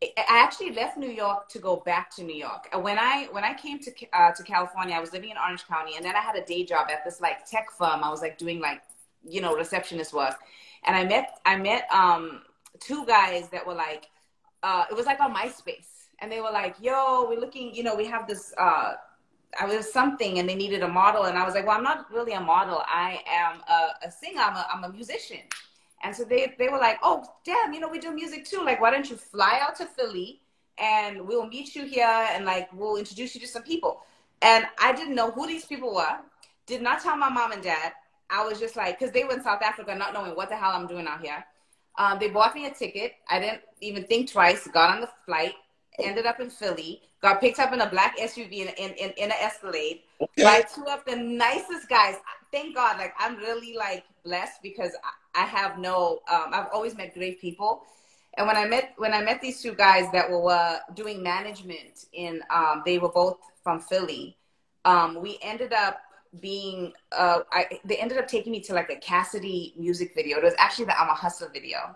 I actually left New York to go back to New York. When I when I came to uh, to California, I was living in Orange County, and then I had a day job at this like tech firm. I was like doing like you know receptionist work, and I met I met um, two guys that were like uh, it was like on MySpace and they were like, "Yo, we're looking. You know, we have this. Uh, I was something, and they needed a model, and I was like, "Well, I'm not really a model. I am a, a singer. I'm a, I'm a musician." And so they they were like, "Oh, damn, you know, we do music too. Like, why don't you fly out to Philly, and we'll meet you here, and like we'll introduce you to some people." And I didn't know who these people were. Did not tell my mom and dad. I was just like, because they were in South Africa, not knowing what the hell I'm doing out here. Um, they bought me a ticket. I didn't even think twice. Got on the flight ended up in Philly, got picked up in a black SUV in, in, in, in an Escalade okay. by two of the nicest guys. Thank God, like I'm really like blessed because I, I have no, um, I've always met great people. And when I met when I met these two guys that were uh, doing management in, um, they were both from Philly. Um, we ended up being, uh, I, they ended up taking me to like a Cassidy music video. It was actually the I'm a Hustler video,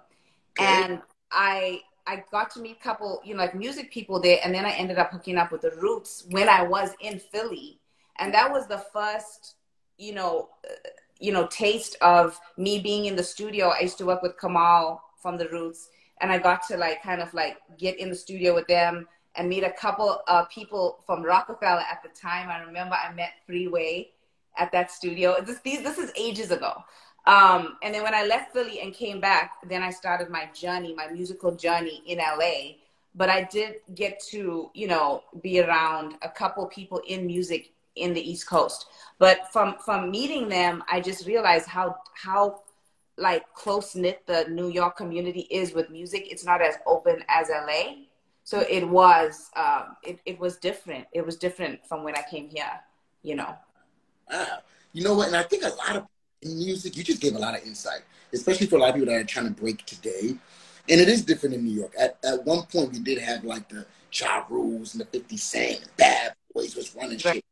okay. and I I got to meet a couple, you know, like music people there, and then I ended up hooking up with the Roots when I was in Philly, and that was the first, you know, uh, you know, taste of me being in the studio. I used to work with Kamal from the Roots, and I got to like kind of like get in the studio with them and meet a couple of people from Roc-A-Fella at the time. I remember I met Freeway at that studio. This these this is ages ago. Um, and then when I left Philly and came back, then I started my journey, my musical journey in LA. But I did get to, you know, be around a couple people in music in the East Coast. But from from meeting them, I just realized how how like close knit the New York community is with music. It's not as open as LA. So it was um, it, it was different. It was different from when I came here, you know. Wow. You know what? And I think a lot of in music, you just gave a lot of insight, especially for a lot of people that are trying to break today. And it is different in New York. At, at one point, we did have like the Ja Rules and the 50 Cent and Bad Boys was running right. shit.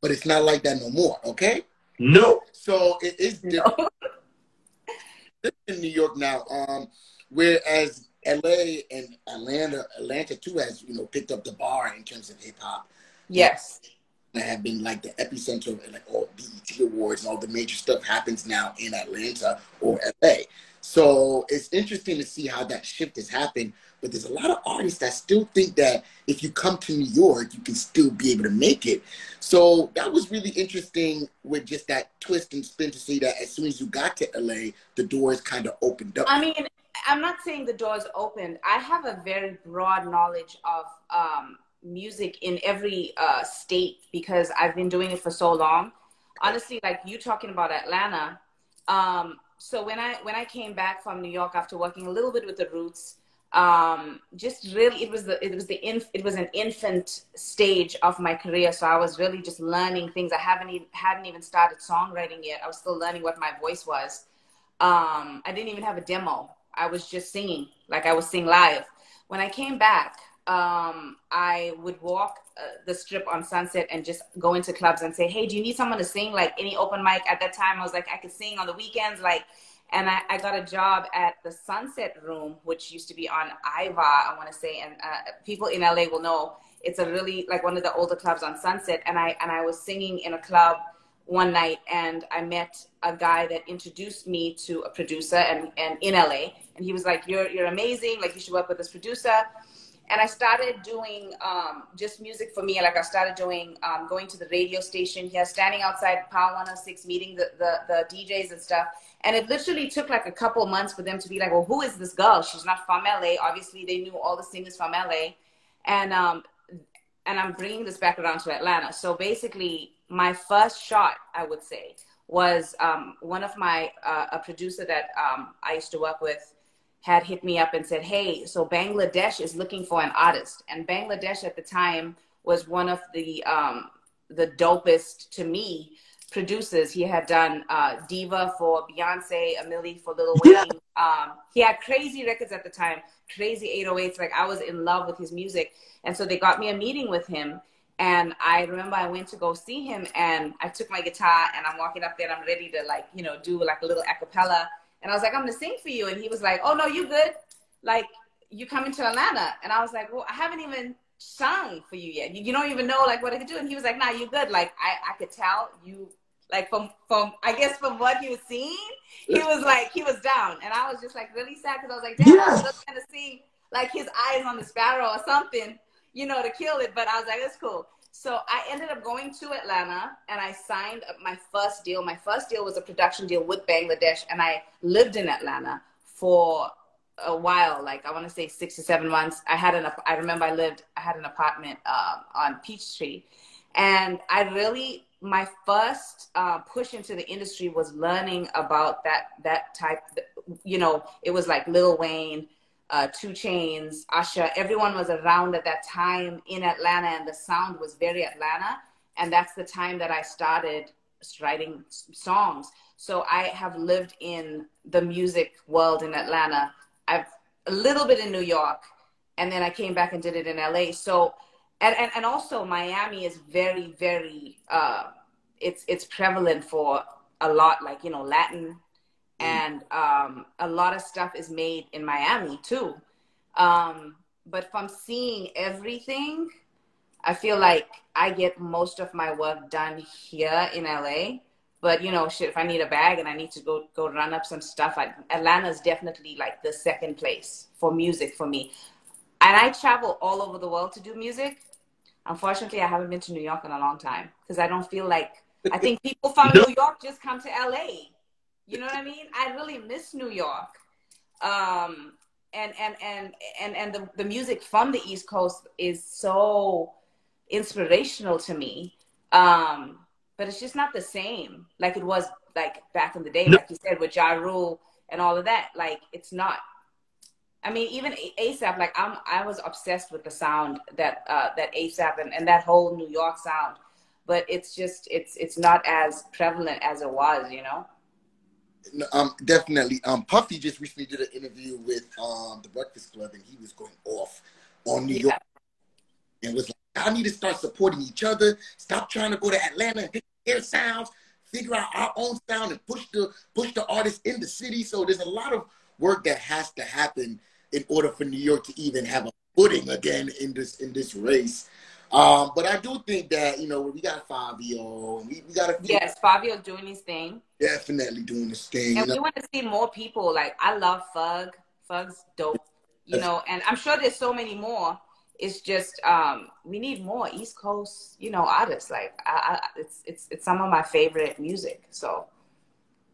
But it's not like that no more, okay? No. So it is different. No. in New York now. Um, whereas LA and Atlanta, Atlanta too has, you know, picked up the bar in terms of hip hop. Yes have been like the epicenter of like all BET awards and all the major stuff happens now in Atlanta or LA. So it's interesting to see how that shift has happened. But there's a lot of artists that still think that if you come to New York, you can still be able to make it. So that was really interesting with just that twist and spin to see that as soon as you got to LA, the doors kind of opened up. I mean, I'm not saying the doors opened. I have a very broad knowledge of um, music in every uh, state because I've been doing it for so long. Honestly, like you talking about Atlanta. Um, so when I when I came back from New York after working a little bit with the Roots, um, just really it was the it was the inf- it was an infant stage of my career. So I was really just learning things. I haven't even hadn't even started songwriting yet. I was still learning what my voice was. Um, I didn't even have a demo. I was just singing like I was sing live. When I came back, um, I would walk uh, the strip on Sunset and just go into clubs and say, "Hey, do you need someone to sing? Like any open mic?" At that time, I was like, I could sing on the weekends, like. And I, I got a job at the Sunset Room, which used to be on Iva, I want to say, and uh, people in LA will know it's a really like one of the older clubs on Sunset. And I and I was singing in a club one night, and I met a guy that introduced me to a producer, and and in LA, and he was like, "You're you're amazing. Like you should work with this producer." And I started doing um, just music for me. Like I started doing um, going to the radio station here, standing outside Power 106, meeting the, the, the DJs and stuff. And it literally took like a couple months for them to be like, well, who is this girl? She's not from LA. Obviously, they knew all the singers from LA, and um, and I'm bringing this back around to Atlanta. So basically, my first shot, I would say, was um, one of my uh, a producer that um, I used to work with had hit me up and said, Hey, so Bangladesh is looking for an artist. And Bangladesh at the time was one of the, um, the dopest to me producers. He had done uh, Diva for Beyonce, A Milli for Lil Wayne. Yeah. Um, he had crazy records at the time, crazy 808s. Like I was in love with his music. And so they got me a meeting with him. And I remember I went to go see him and I took my guitar and I'm walking up there and I'm ready to like, you know, do like a little acapella and I was like, I'm gonna sing for you. And he was like, Oh no, you good. Like you coming to Atlanta. And I was like, Well, I haven't even sung for you yet. You, you don't even know like what I could do. And he was like, Nah, you good. Like I, I could tell you like from from I guess from what he was seeing, he was like he was down. And I was just like really sad because I was like, damn, I was just gonna see like his eyes on the sparrow or something, you know, to kill it. But I was like, it's cool. So I ended up going to Atlanta and I signed my first deal. My first deal was a production deal with Bangladesh, and I lived in Atlanta for a while, like I want to say six to seven months. I had an, I remember I lived, I had an apartment uh, on Peachtree, and I really, my first uh, push into the industry was learning about that that type. You know, it was like Lil Wayne, uh, 2 Chainz, Usher, everyone was around at that time in Atlanta, and the sound was very Atlanta. And that's the time that I started writing songs. So I have lived in the music world in Atlanta. I've a little bit in New York, and then I came back and did it in LA. So, and and, and also Miami is very very uh, it's it's prevalent for a lot like you know Latin. And um, a lot of stuff is made in Miami too. Um, but from seeing everything, I feel like I get most of my work done here in LA. But you know, shit, if I need a bag and I need to go go run up some stuff, I, Atlanta's definitely like the second place for music for me. And I travel all over the world to do music. Unfortunately, I haven't been to New York in a long time because I don't feel like I think people from New York just come to LA. You know what I mean? I really miss New York. Um, and and and and and the, the music from the East Coast is so inspirational to me. Um, but it's just not the same like it was like back in the day, No. like you said, with Ja Rule and all of that. Like it's not. I mean, even ASAP, like I'm, I was obsessed with the sound that uh, that ASAP and, and that whole New York sound, but it's just it's it's not as prevalent as it was, you know. Um, definitely. Um, Puffy just recently did an interview with um the Breakfast Club, and he was going off on New Yeah. York, and was like, "I need to start supporting each other. Stop trying to go to Atlanta and pick their sounds. Figure out our own sound and push the push the artists in the city." So there's a lot of work that has to happen in order for New York to even have a footing again in this in this race. Um, but I do think that you know we got Fivio, and we, we got a few Yes, Fivio's doing his thing. definitely doing this thing. You And know? we want to see more people. Like I love Fug. Fug's dope. You know, and I'm sure there's so many more. It's just um, we need more East Coast, you know, artists. Like I, I, it's it's it's some of my favorite music. So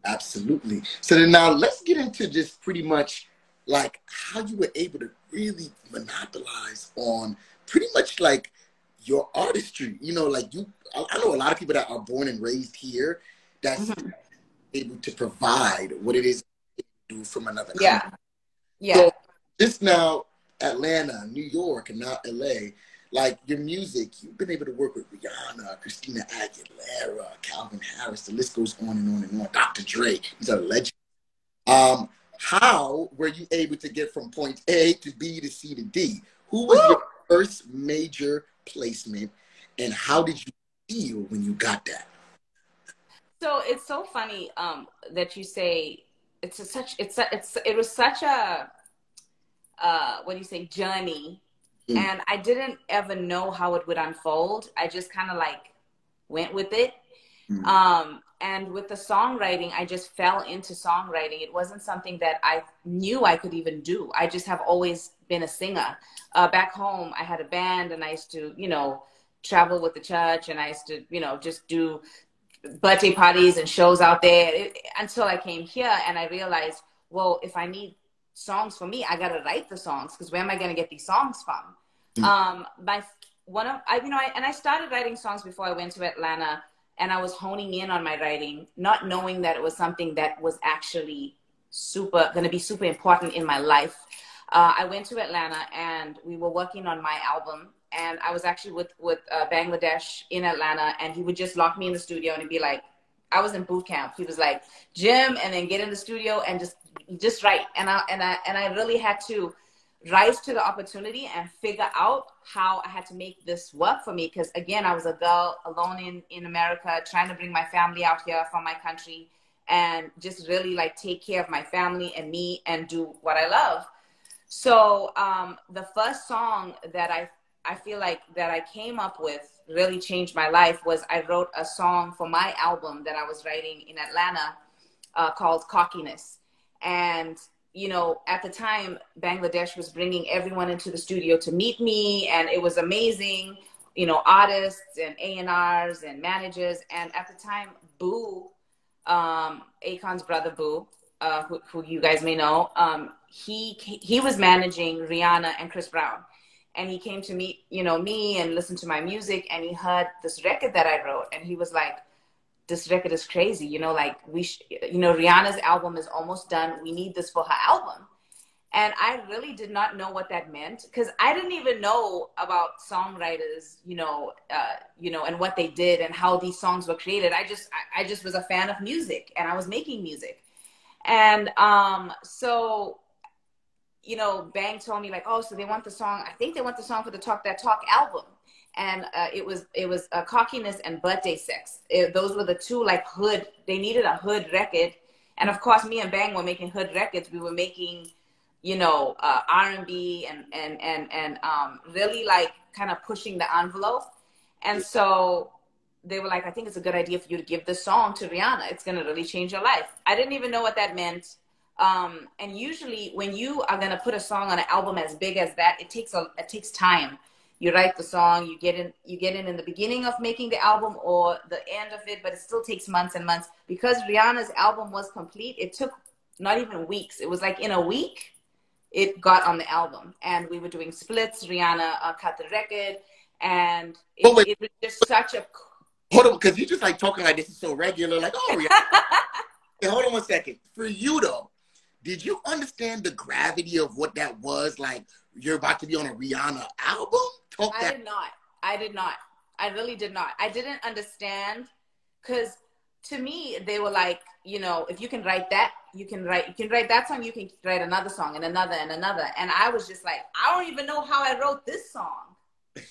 Absolutely. So then now let's get into just pretty much like how you were able to really monopolize on pretty much like your artistry. You know, like you, I I know a lot of people that are born and raised here that's Mhm. able to provide what it is do from another country. yeah, yeah, So just now, Atlanta, New York, and now LA, like your music, you've been able to work with Rihanna, Christina Aguilera, Calvin Harris, the list goes on and on and on. Dr. Dre, these a legend. Um, how were you able to get from point A to B to C to D? Who was your first major placement, and how did you feel when you got that? So it's so funny um, that you say it's a such it's a, it's it was such a uh, what do you say journey, Mm. and I didn't ever know how it would unfold. I just kind of like went with it. Mm. Um, and with the songwriting, I just fell into songwriting. It wasn't something that I knew I could even do. I just have always been a singer. Uh, back home, I had a band, and I used to, you know, travel with the church, and I used to, you know, just do birthday parties and shows out there it, until I came here and I realized, well, if I need songs for me, I gotta write the songs because where am I gonna get these songs from? Mm. Um, my one of I, you know, I, and I started writing songs before I went to Atlanta, and I was honing in on my writing, not knowing that it was something that was actually super gonna be super important in my life. Uh, I went to Atlanta and we were working on my album and I was actually with with uh, Bangladesh in Atlanta, and he would just lock me in the studio and he'd be like, I was in boot camp. He was like, Jim, and then get in the studio and just just write. And I and I and I really had to rise to the opportunity and figure out how I had to make this work for me. Because again, I was a girl alone in in America, trying to bring my family out here from my country, and just really like take care of my family and me and do what I love. So um, the first song that I I feel like that I came up with really changed my life was I wrote a song for my album that I was writing in Atlanta uh, called Cockiness. And, you know, at the time, Bangladesh was bringing everyone into the studio to meet me, and it was amazing. You know, artists and A&Rs and managers. And at the time, Boo, um, Akon's brother Boo, uh, who, who you guys may know, um, he he was managing Rihanna and Chris Brown. And he came to meet you know me and listen to my music and he heard this record that i wrote and he was like this record is crazy. You know like we sh- you know rihanna's album is almost done. We need this for her album. And i really did not know what that meant because i didn't even know about songwriters you know uh, you know and what they did and how these songs were created. I just I, I just was a fan of music and i was making music. And um so you know, Bang told me like, oh, so they want the song. I think they want the song for the Talk That Talk album, and uh, it was it was uh, cockiness and birthday sex. It, those were the two like hood. They needed a hood record, and of course, me and Bang were making hood records. We were making, you know, uh, R and B and and and and um, really like kind of pushing the envelope. And so they were like, I think it's a good idea for you to give this song to Rihanna. It's gonna really change your life. I didn't even know what that meant. Um, and usually when you are gonna put a song on an album as big as that, it takes a it takes time. you write the song, you get in, you get in in the beginning of making the album or the end of it, but it still takes months and months because Rihanna's album was complete. It took not even weeks. It was like in a week, it got on the album, and we were doing splits. Rihanna uh, cut the record, and it, it was just such a. Hold on, because you're just like talking like this is so regular. Like, oh, Rihanna. Hey, hold on one second. For you though, did you understand the gravity of what that was? Like, you're about to be on a Rihanna album. Talk I that. did not. I did not. I really did not. I didn't understand because to me they were like, you know, if you can write that, you can write you can write that song, you can write another song and another and another. And I was just like, I don't even know how I wrote this song.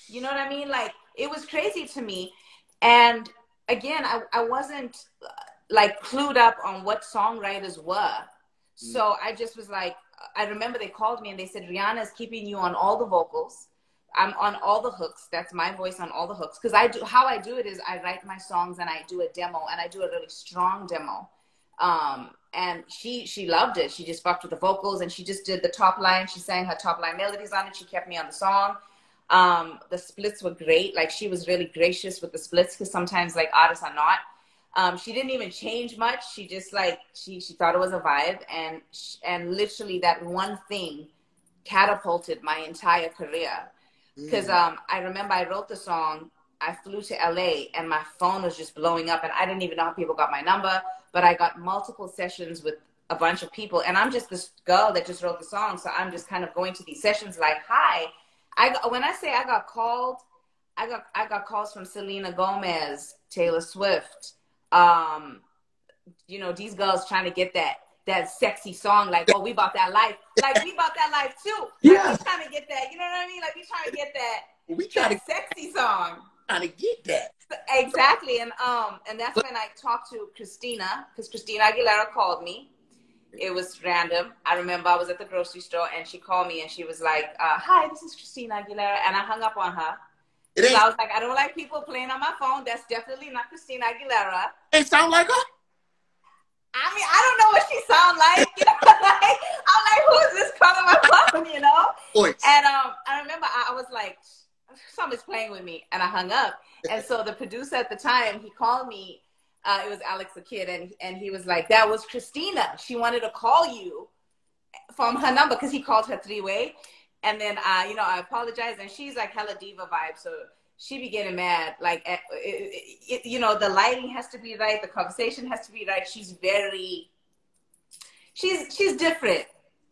You know what I mean? Like it was crazy to me. And again, I, I wasn't uh, like clued up on what songwriters were. So I just was like, I remember they called me and they said, Rihanna is keeping you on all the vocals. I'm on all the hooks. That's my voice on all the hooks. Because I do how I do it is I write my songs and I do a demo and I do a really strong demo. Um, and she she loved it. She just fucked with the vocals and she just did the top line. She sang her top line melodies on it. She kept me on the song. Um, the splits were great. Like she was really gracious with the splits because sometimes like artists are not. Um, she didn't even change much. She just like she she thought it was a vibe and sh- and literally that one thing catapulted my entire career because um, I remember I wrote the song. I flew to LA and my phone was just blowing up, and I didn't even know how people got my number. But I got multiple sessions with a bunch of people, and I'm just this girl that just wrote the song, so I'm just kind of going to these sessions like, "Hi." I got, when I say I got called, I got I got calls from Selena Gomez, Taylor Swift, um, you know, these girls trying to get that that sexy song, like, oh, we bought that life, like we bought that life too. Like, Yeah. we trying to get that, you know what I mean? Like we trying to get that we try to sexy song. trying to get that. Exactly, and um, and that's when I talked to Christina because Christina Aguilera called me. It was random. I remember I was at the grocery store and she called me and she was like, uh, "Hi, this is Christina Aguilera," and I hung up on her. So I was like, I don't like people playing on my phone. That's definitely not Christina Aguilera. Ain't sound like her. I mean, I don't know what she sound like. You know, like, I'm like, who is this calling my phone? You know? Voice. And um, I remember I, I was like, somebody's playing with me, and I hung up. And so the producer at the time, he called me. Uh, it was Alex da Kid, and and he was like, "That was Christina. She wanted to call you from her number because he called her three way." And then, uh, you know, I apologized, and she's like hella diva vibe, so she be getting mad. Like, it, it, you know, the lighting has to be right, the conversation has to be right. She's very, she's she's different.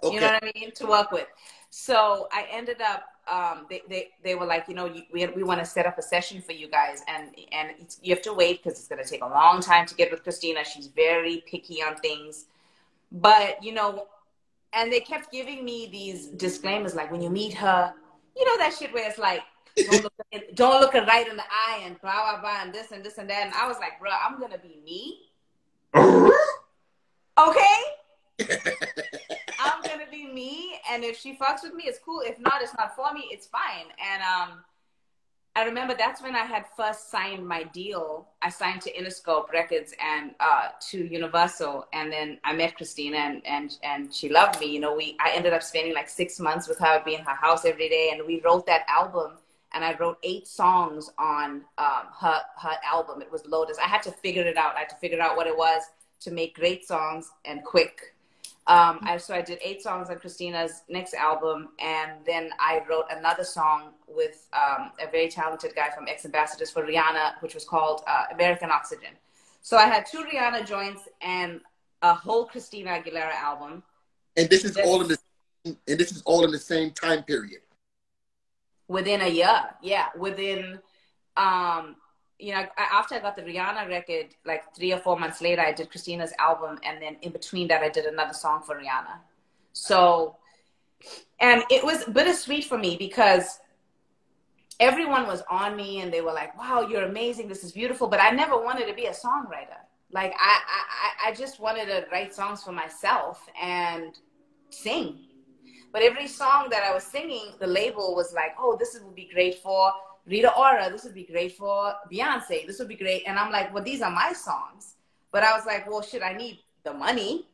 Okay. You know what I mean? To work with. So I ended up. Um, they, they they were like, you know, you, we we want to set up a session for you guys, and and it's, you have to wait because it's going to take a long time to get with Christina. She's very picky on things, but you know, and they kept giving me these disclaimers like when you meet her, you know that shit where it's like. Don't look, don't look her right in the eye and blah blah blah and this and this and that. And I was like, bro, I'm gonna be me, okay? I'm gonna be me, and if she fucks with me, it's cool. If not, it's not for me. It's fine. And um, I remember that's when I had first signed my deal. I signed to Interscope Records and uh, to Universal, and then I met Christina, and and and she loved me. You know, we I ended up spending like six months with her, I'd be in her house every day, and we wrote that album. And I wrote eight songs on um, her her album. It was Lotus. I had to figure it out. I had to figure out what it was to make great songs and quick. Um, I, so I did eight songs on Christina's next album, and then I wrote another song with um, a very talented guy from X Ambassadors for Rihanna, which was called uh, American Oxygen. So I had two Rihanna joints and a whole Christina Aguilera album and this is all in the and this is all in the same time period. Within a year. Yeah, within, um, you know, after I got the Rihanna record, like three or four months later, I did Christina's album, and then in between that, I did another song for Rihanna. So, and it was bittersweet for me because everyone was on me, and they were like, "Wow, you're amazing! This is beautiful." But I never wanted to be a songwriter. Like I, I, I just wanted to write songs for myself and sing. But every song that I was singing, the label was like, oh, this would be great for Rita Ora. This would be great for Beyonce. This would be great. And I'm like, well, these are my songs. But I was like, well, shit, I need the money.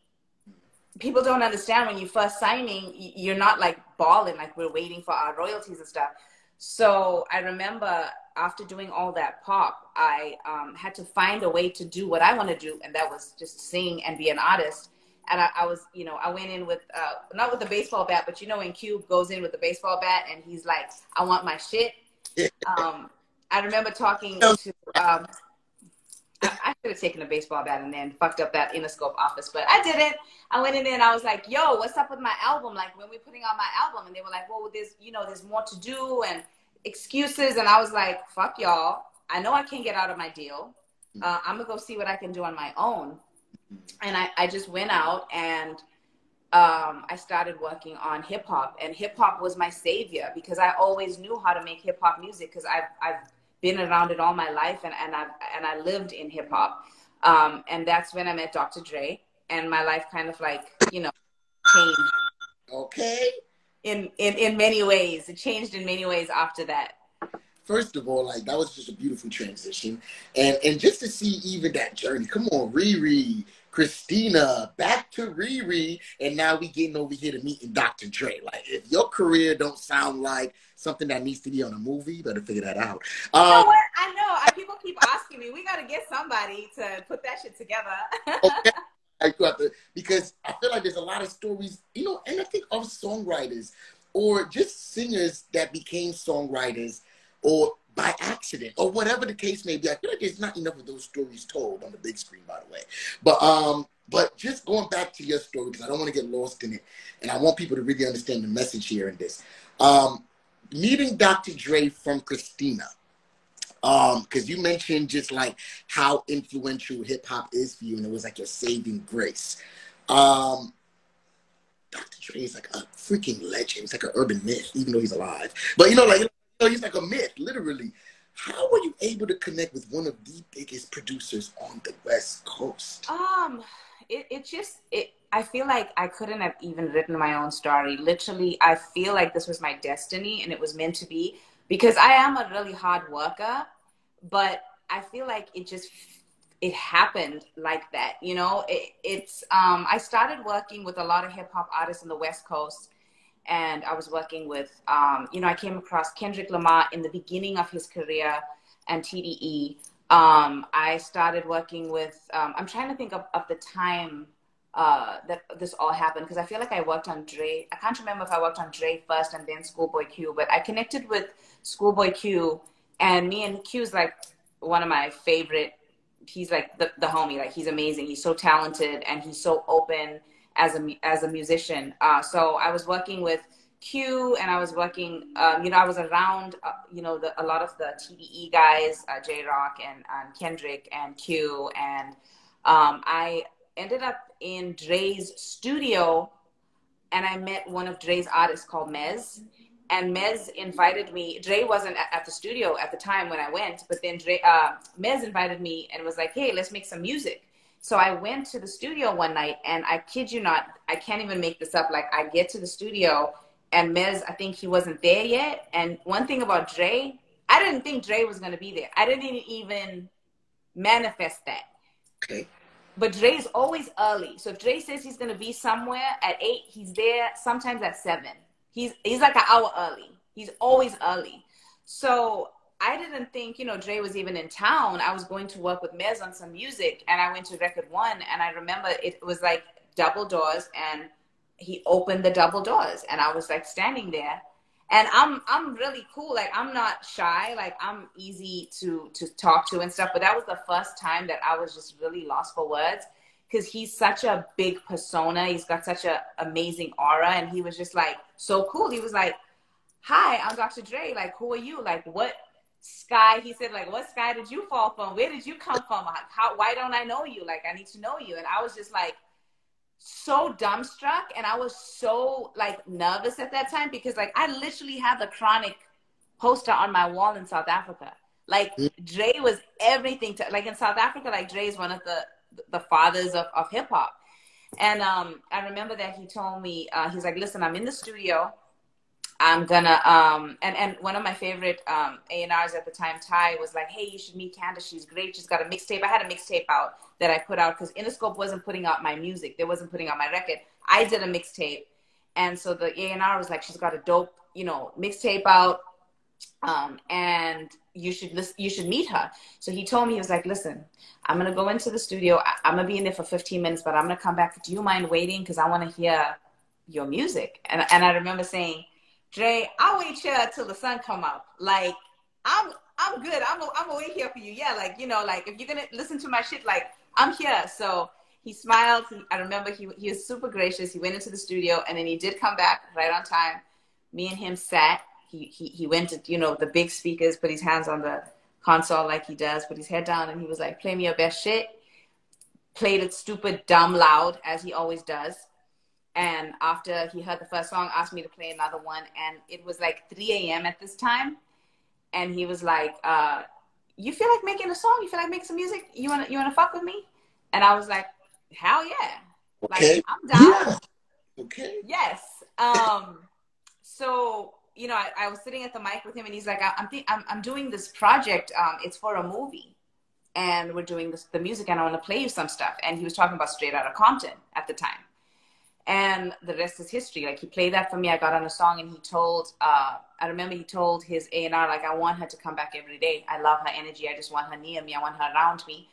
People don't understand when you first signing, you're not like balling, like we're waiting for our royalties and stuff. So I remember after doing all that pop, I um, had to find a way to do what I want to do, and that was just sing and be an artist. And I, I was, you know, I went in with uh, not with a baseball bat, but you know, when Cube goes in with the baseball bat, and he's like, "I want my shit." um, I remember talking to. Um, I, I should have taken a baseball bat and then fucked up that Interscope office, but I didn't. I went in there and I was like, "Yo, what's up with my album? Like, when we're putting out my album?" And they were like, "Well, there's, you know, there's more to do and excuses." And I was like, "Fuck y'all! I know I can't get out of my deal. Uh, I'm gonna go see what I can do on my own." And I, I just went out and um, I started working on hip hop, and hip hop was my savior because I always knew how to make hip hop music because I've I've been around it all my life, and and I and I lived in hip hop, um, and that's when I met Dr. Dre, and my life kind of like you know changed. Okay. In in in many ways, it changed in many ways after that. First of all, like that was just a beautiful transition, and and just to see even that journey. Come on, Riri, Christina, back to Riri, and now we getting over here to meeting Dr. Dre. Like, if your career don't sound like something that needs to be on a movie, you better figure that out. Um, you know what? I know. I, people keep asking me. We got to get somebody to put that shit together. okay. I to, because I feel like there's a lot of stories, you know, and I think of songwriters or just singers that became songwriters or by accident or whatever the case may be. I feel like there's not enough of those stories told on the big screen, by the way. But um, but just going back to your story because I don't want to get lost in it, and I want people to really understand the message here in this. Um, meeting Dr. Dre from Christina, um, because you mentioned just like how influential hip hop is for you, and it was like your saving grace. Um, Dr. Dre is like a freaking legend. He's like an urban myth, even though he's alive. But you know, like know, he's like a myth, literally. How were you able to connect with one of the biggest producers on the West Coast? Um, it, it just it. I feel like I couldn't have even written my own story. Literally, I feel like this was my destiny and it was meant to be because I am a really hard worker, but I feel like it just it happened like that. You know, it, it's um, I started working with a lot of hip hop artists in the West Coast and I was working with, um, you know, I came across Kendrick Lamar in the beginning of his career and TDE. Um, I started working with, um, I'm trying to think of, of the time uh, that this all happened because I feel like I worked on Dre. I can't remember if I worked on Dre first and then Schoolboy Q, but I connected with Schoolboy Q, and me and Q's like one of my favorite. He's like the, the homie. Like he's amazing. He's so talented and he's so open as a as a musician. Uh, so I was working with Q, and I was working. Um, you know, I was around. Uh, you know, the, a lot of the TDE guys, uh, Jay Rock and, and Kendrick and Q, and um, I ended up in Dre's studio, and I met one of Dre's artists called Mez. And Mez invited me. Dre wasn't at, at the studio at the time when I went, but then Dre, uh, Mez invited me and was like, "Hey, let's make some music." So I went to the studio one night, and I kid you not, I can't even make this up. Like I get to the studio, and Mez, I think he wasn't there yet. And one thing about Dre, I didn't think Dre was gonna be there. I didn't even manifest that. Okay. But Dre's always early. So if Dre says he's gonna be somewhere at eight, he's there sometimes at seven. He's he's like an hour early. He's always early. So I didn't think, you know, Dre was even in town. I was going to work with Mez on some music and I went to record one and I remember it was like double doors and he opened the double doors and I was like standing there. And I'm I'm really cool. Like I'm not shy. Like I'm easy to to talk to and stuff. But that was the first time that I was just really lost for words because he's such a big persona. He's got such an amazing aura, and he was just like so cool. He was like, "Hi, I'm Dr. Dre. Like, who are you? Like, what sky. He said like what sky did you fall from? Where did you come from? How why don't i know you? Like i need to know you. And i was just like so dumbstruck. And i was so like nervous at that time because like i literally had the chronic poster on my wall in south africa. Like dre was everything to like in south africa like dre is one of the the fathers of, of hip-hop and um i remember that he told me uh, he's like listen i'm in the studio I'm gonna um and and one of my favorite um A&Rs at the time, Ty, was like, hey, you should meet Candice. She's great. She's got a mixtape. I had a mixtape out that I put out because Interscope wasn't putting out my music. They wasn't putting out my record. I did a mixtape, and so the A&R was like, she's got a dope, you know, mixtape out. um, and you should listen, you should meet her. So he told me he was like, listen, I'm gonna go into the studio. I, am gonna be in there for 15 minutes, but I'm gonna come back. Do you mind waiting? Because I want to hear your music. And and I remember saying, Dre, I'll wait here till the sun come up. Like I'm I'm good. I'm a, I'm wait here for you. Yeah, like you know, like if you're gonna listen to my shit, like I'm here. So he smiled. He, I remember he he was super gracious. He went into the studio and then he did come back right on time. Me and him sat he, he, he went to, you know, the big speakers, put his hands on the console like he does, put his head down, and he was like, play me your best shit. Played it stupid, dumb, loud, as he always does. And after he heard the first song, asked me to play another one. And it was like 3 a.m. at this time. And he was like, uh, you feel like making a song? You feel like making some music? You wanna you wanna fuck with me? And I was like, hell yeah. Okay. Like I'm down. Yeah. Okay. Yes. Um so you know, I, I, was sitting at the mic with him, and he's like, "I'm th- I'm, I'm doing this project. Um, it's for a movie, and we're doing this, the music, and I want to play you some stuff." And he was talking about Straight Outta Compton at the time, and the rest is history. Like he played that for me. I got on a song, and he told. Uh, I remember he told his A and R, like, "I want her to come back every day. I love her energy. I just want her near me. I want her around me."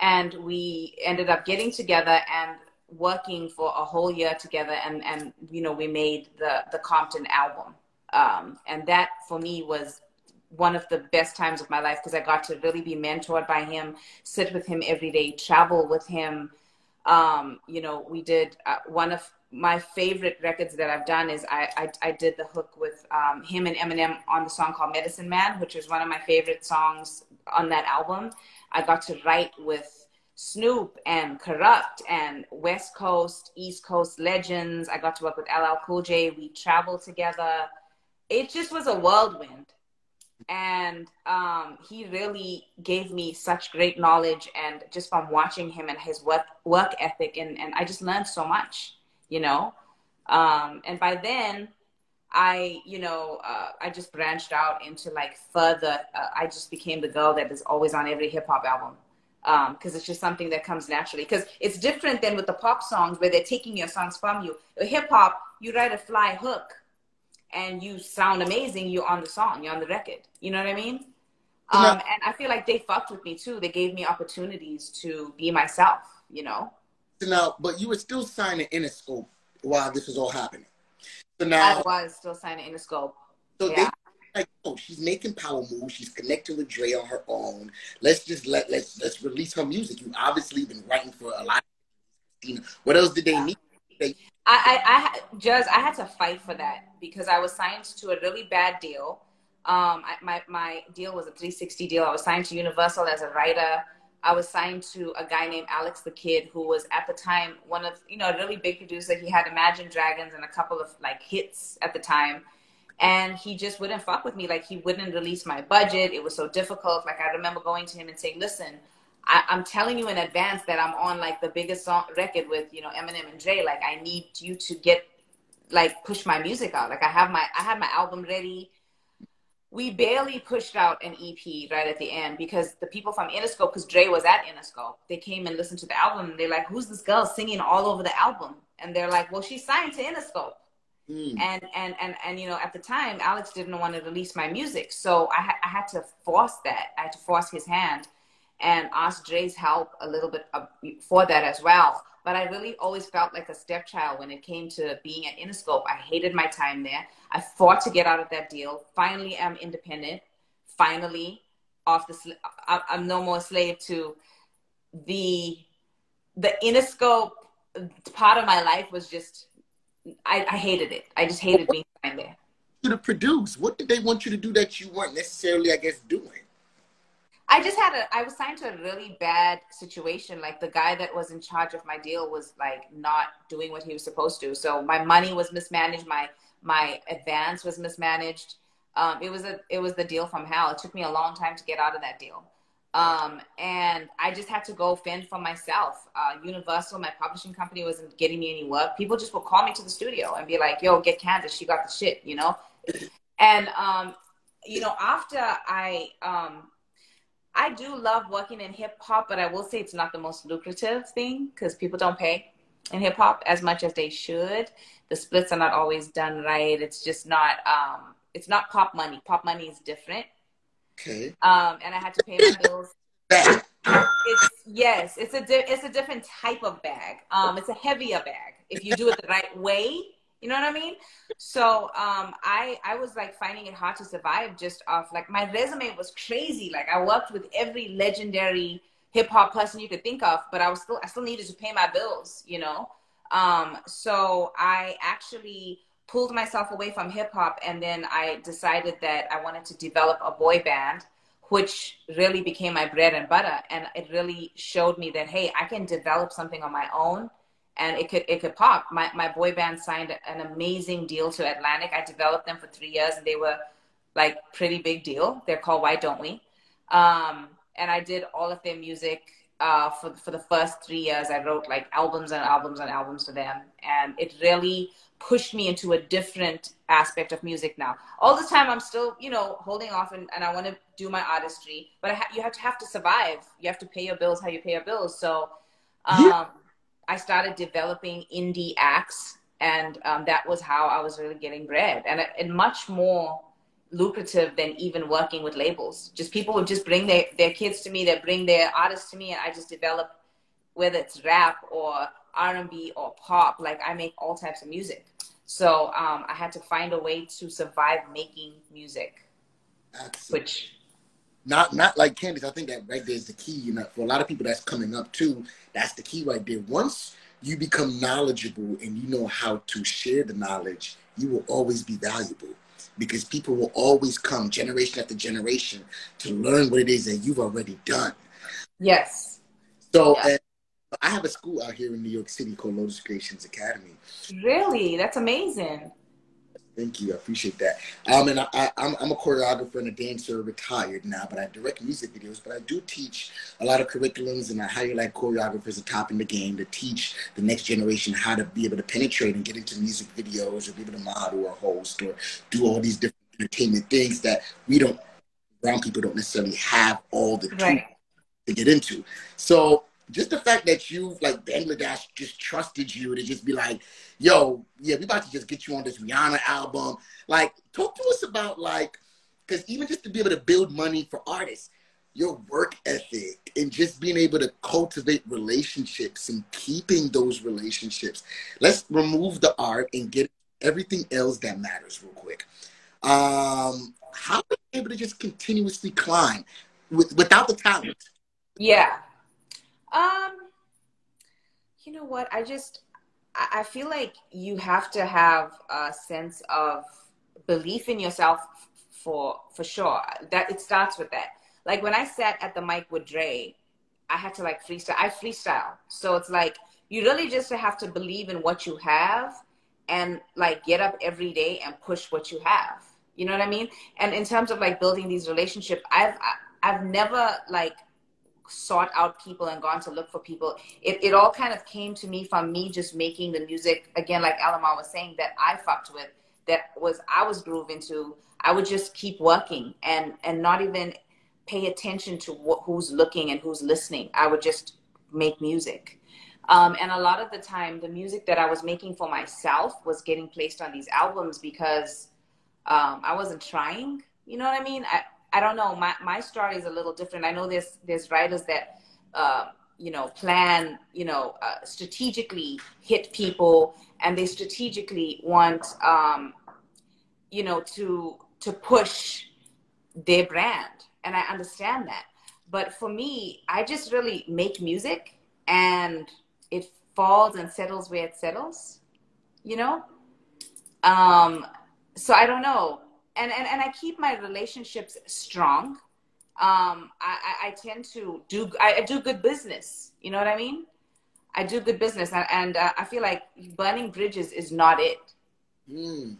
And we ended up getting together and working for a whole year together, and and you know, we made the the Compton album um, and that for me was one of the best times of my life because I got to really be mentored by him, sit with him every day, travel with him. Um, you know, we did uh, one of my favorite records that I've done is I, I, I did the hook with um, him and Eminem on the song called Medicine Man, which is one of my favorite songs on that album. I got to write with Snoop and Kurupt and West Coast, East Coast legends. I got to work with LL Cool J. We traveled together it just was a whirlwind and um, he really gave me such great knowledge and just from watching him and his work work ethic and, and i just learned so much you know um, and by then i you know uh, i just branched out into like further uh, i just became the girl that is always on every hip-hop album because um, it's just something that comes naturally because it's different than with the pop songs where they're taking your songs from you hip-hop you write a fly hook and you sound amazing, you're on the song, you're on the record. You know what I mean? Um, and I feel like they fucked with me too. They gave me opportunities to be myself, you know? So now, but you were still signing Interscope while this was all happening. So now I was still signing Interscope. So yeah. they like, oh, she's making power moves. She's connecting with Dre on her own. Let's just let let's let's release her music. You've obviously been writing for a lot. Of what else did they yeah. need? They, I, I, I, just, I had to fight for that because I was signed to a really bad deal. Um, I, my, my deal was a 360 deal. I was signed to Universal as a writer. I was signed to a guy named Alex da Kid, who was at the time one of, you know, a really big producer. He had Imagine Dragons and a couple of like hits at the time. And he just wouldn't fuck with me. Like he wouldn't release my budget. It was so difficult. Like I remember going to him and saying, listen, I, am telling you in advance that I'm on like the biggest song record with you know Eminem and Jay. Like I need you to get like push my music out. Like I have my I have my album ready. We barely pushed out an EP right at the end because the people from Interscope, because Dre was at Interscope, they came and listened to the album. And they're like, "Who's this girl singing all over the album?" And they're like, "Well, she's signed to Interscope." Mm. And, and and and you know at the time Alex didn't want to release my music, so I, ha- I had to force that. I had to force his hand and ask Dre's help a little bit for that as well. But I really always felt like a stepchild when it came to being at Interscope. I hated my time there. I fought to get out of that deal. Finally, I'm independent. Finally, off the sl- I'm no more slave to the the Interscope part of my life was just I, I hated it. I just hated being there. To produce, what did they want you to do that you weren't necessarily, I guess, doing? I just had a I was signed to a really bad situation. Like the guy that was in charge of my deal was like not doing what he was supposed to. So my money was mismanaged, my my advance was mismanaged. Um, it was a it was the deal from hell. It took me a long time to get out of that deal. Um, and I just had to go fend for myself. Uh, Universal, my publishing company, wasn't getting me any work. People just would call me to the studio and be like, "Yo, get Candice. She got the shit," you know. And um, you know, after I um, I do love working in hip hop, but I will say it's not the most lucrative thing because people don't pay in hip hop as much as they should. The splits are not always done right. It's just not. Um, it's not pop money. Pop money is different. Okay. Um, and I had to pay my bills. Bag. It's yes, it's a di- it's a different type of bag. Um, it's a heavier bag if you do it the right way. You know what I mean? So um, I I was like finding it hard to survive just off like my resume was crazy. Like I worked with every legendary hip hop person you could think of, but I was still I still needed to pay my bills. You know, um, so I actually pulled myself away from hip hop, and then I decided that I wanted to develop a boy band which really became my bread and butter and it really showed me that hey i can develop something on my own and it could it could pop my, my boy band signed an amazing deal to atlantic i developed them for three years and they were like pretty big deal they're called why don't we um, and i did all of their music uh, for, for the first three years i wrote like albums and albums and albums for them and it really pushed me into a different aspect of music now. All the time, I'm still, you know, holding off and, and I want to do my artistry, but ha- you have to have to survive. You have to pay your bills how you pay your bills. So um, yeah. I started developing indie acts, and um, that was how I was really getting bread, and, and much more lucrative than even working with labels. Just people would just bring their, their kids to me, they bring their artists to me, and I just develop, whether it's rap or R&B or pop. Like I make all types of music. So um, I had to find a way to survive making music. Which not not like Candice. I think that right there is the key. You know, for a lot of people that's coming up too, that's the key right there. Once you become knowledgeable and you know how to share the knowledge, you will always be valuable because people will always come generation after generation to learn what it is that you've already done. Yes. So. I have a school out here in New York City called Lotus Creations Academy. Really? That's amazing. Thank you. I appreciate that. Um, and I, I, am I'm a choreographer and a dancer, retired now, but I direct music videos. But I do teach a lot of curriculums, and I hire like choreographers top in the game to teach the next generation how to be able to penetrate and get into music videos, or be able to model or host, or do all these different entertainment things that we don't, brown people don't necessarily have all the tools to get into. So just the fact that you like Bangladesh just trusted you to just be like, yo, yeah, we about to just get you on this Rihanna album. Like, talk to us about like, because even just to be able to build money for artists, your work ethic and just being able to cultivate relationships and keeping those relationships. Let's remove the art and get everything else that matters real quick. Um, how are you able to just continuously climb with, without the talent? Yeah, um, you know what? I just I feel like you have to have a sense of belief in yourself for for sure. That it starts with that. Like when I sat at the mic with Dre, I had to like freestyle. I freestyle, so it's like you really just have to believe in what you have and like get up every day and push what you have. You know what I mean? And in terms of like building these relationships, I've I've never like sought out people and gone to look for people. It, it all kind of came to me from me just making the music, again, like Elamar was saying, that I fucked with, that was I was grooving to. I would just keep working and, and not even pay attention to what, who's looking and who's listening. I would just make music. Um, and a lot of the time, the music that I was making for myself was getting placed on these albums because um, I wasn't trying. You know what I mean? I, I don't know. My my story is a little different. I know there's there's writers that uh, you know plan you know uh, strategically hit people, and they strategically want um, you know to to push their brand, and I understand that. But for me, I just really make music, and it falls and settles where it settles. You know. Um, so I don't know and, and, and I keep my relationships strong. Um, I, I, I tend to do, I, I, do good business. You know what I mean? I do good business. And, and uh, I feel like burning bridges is not it. Mm.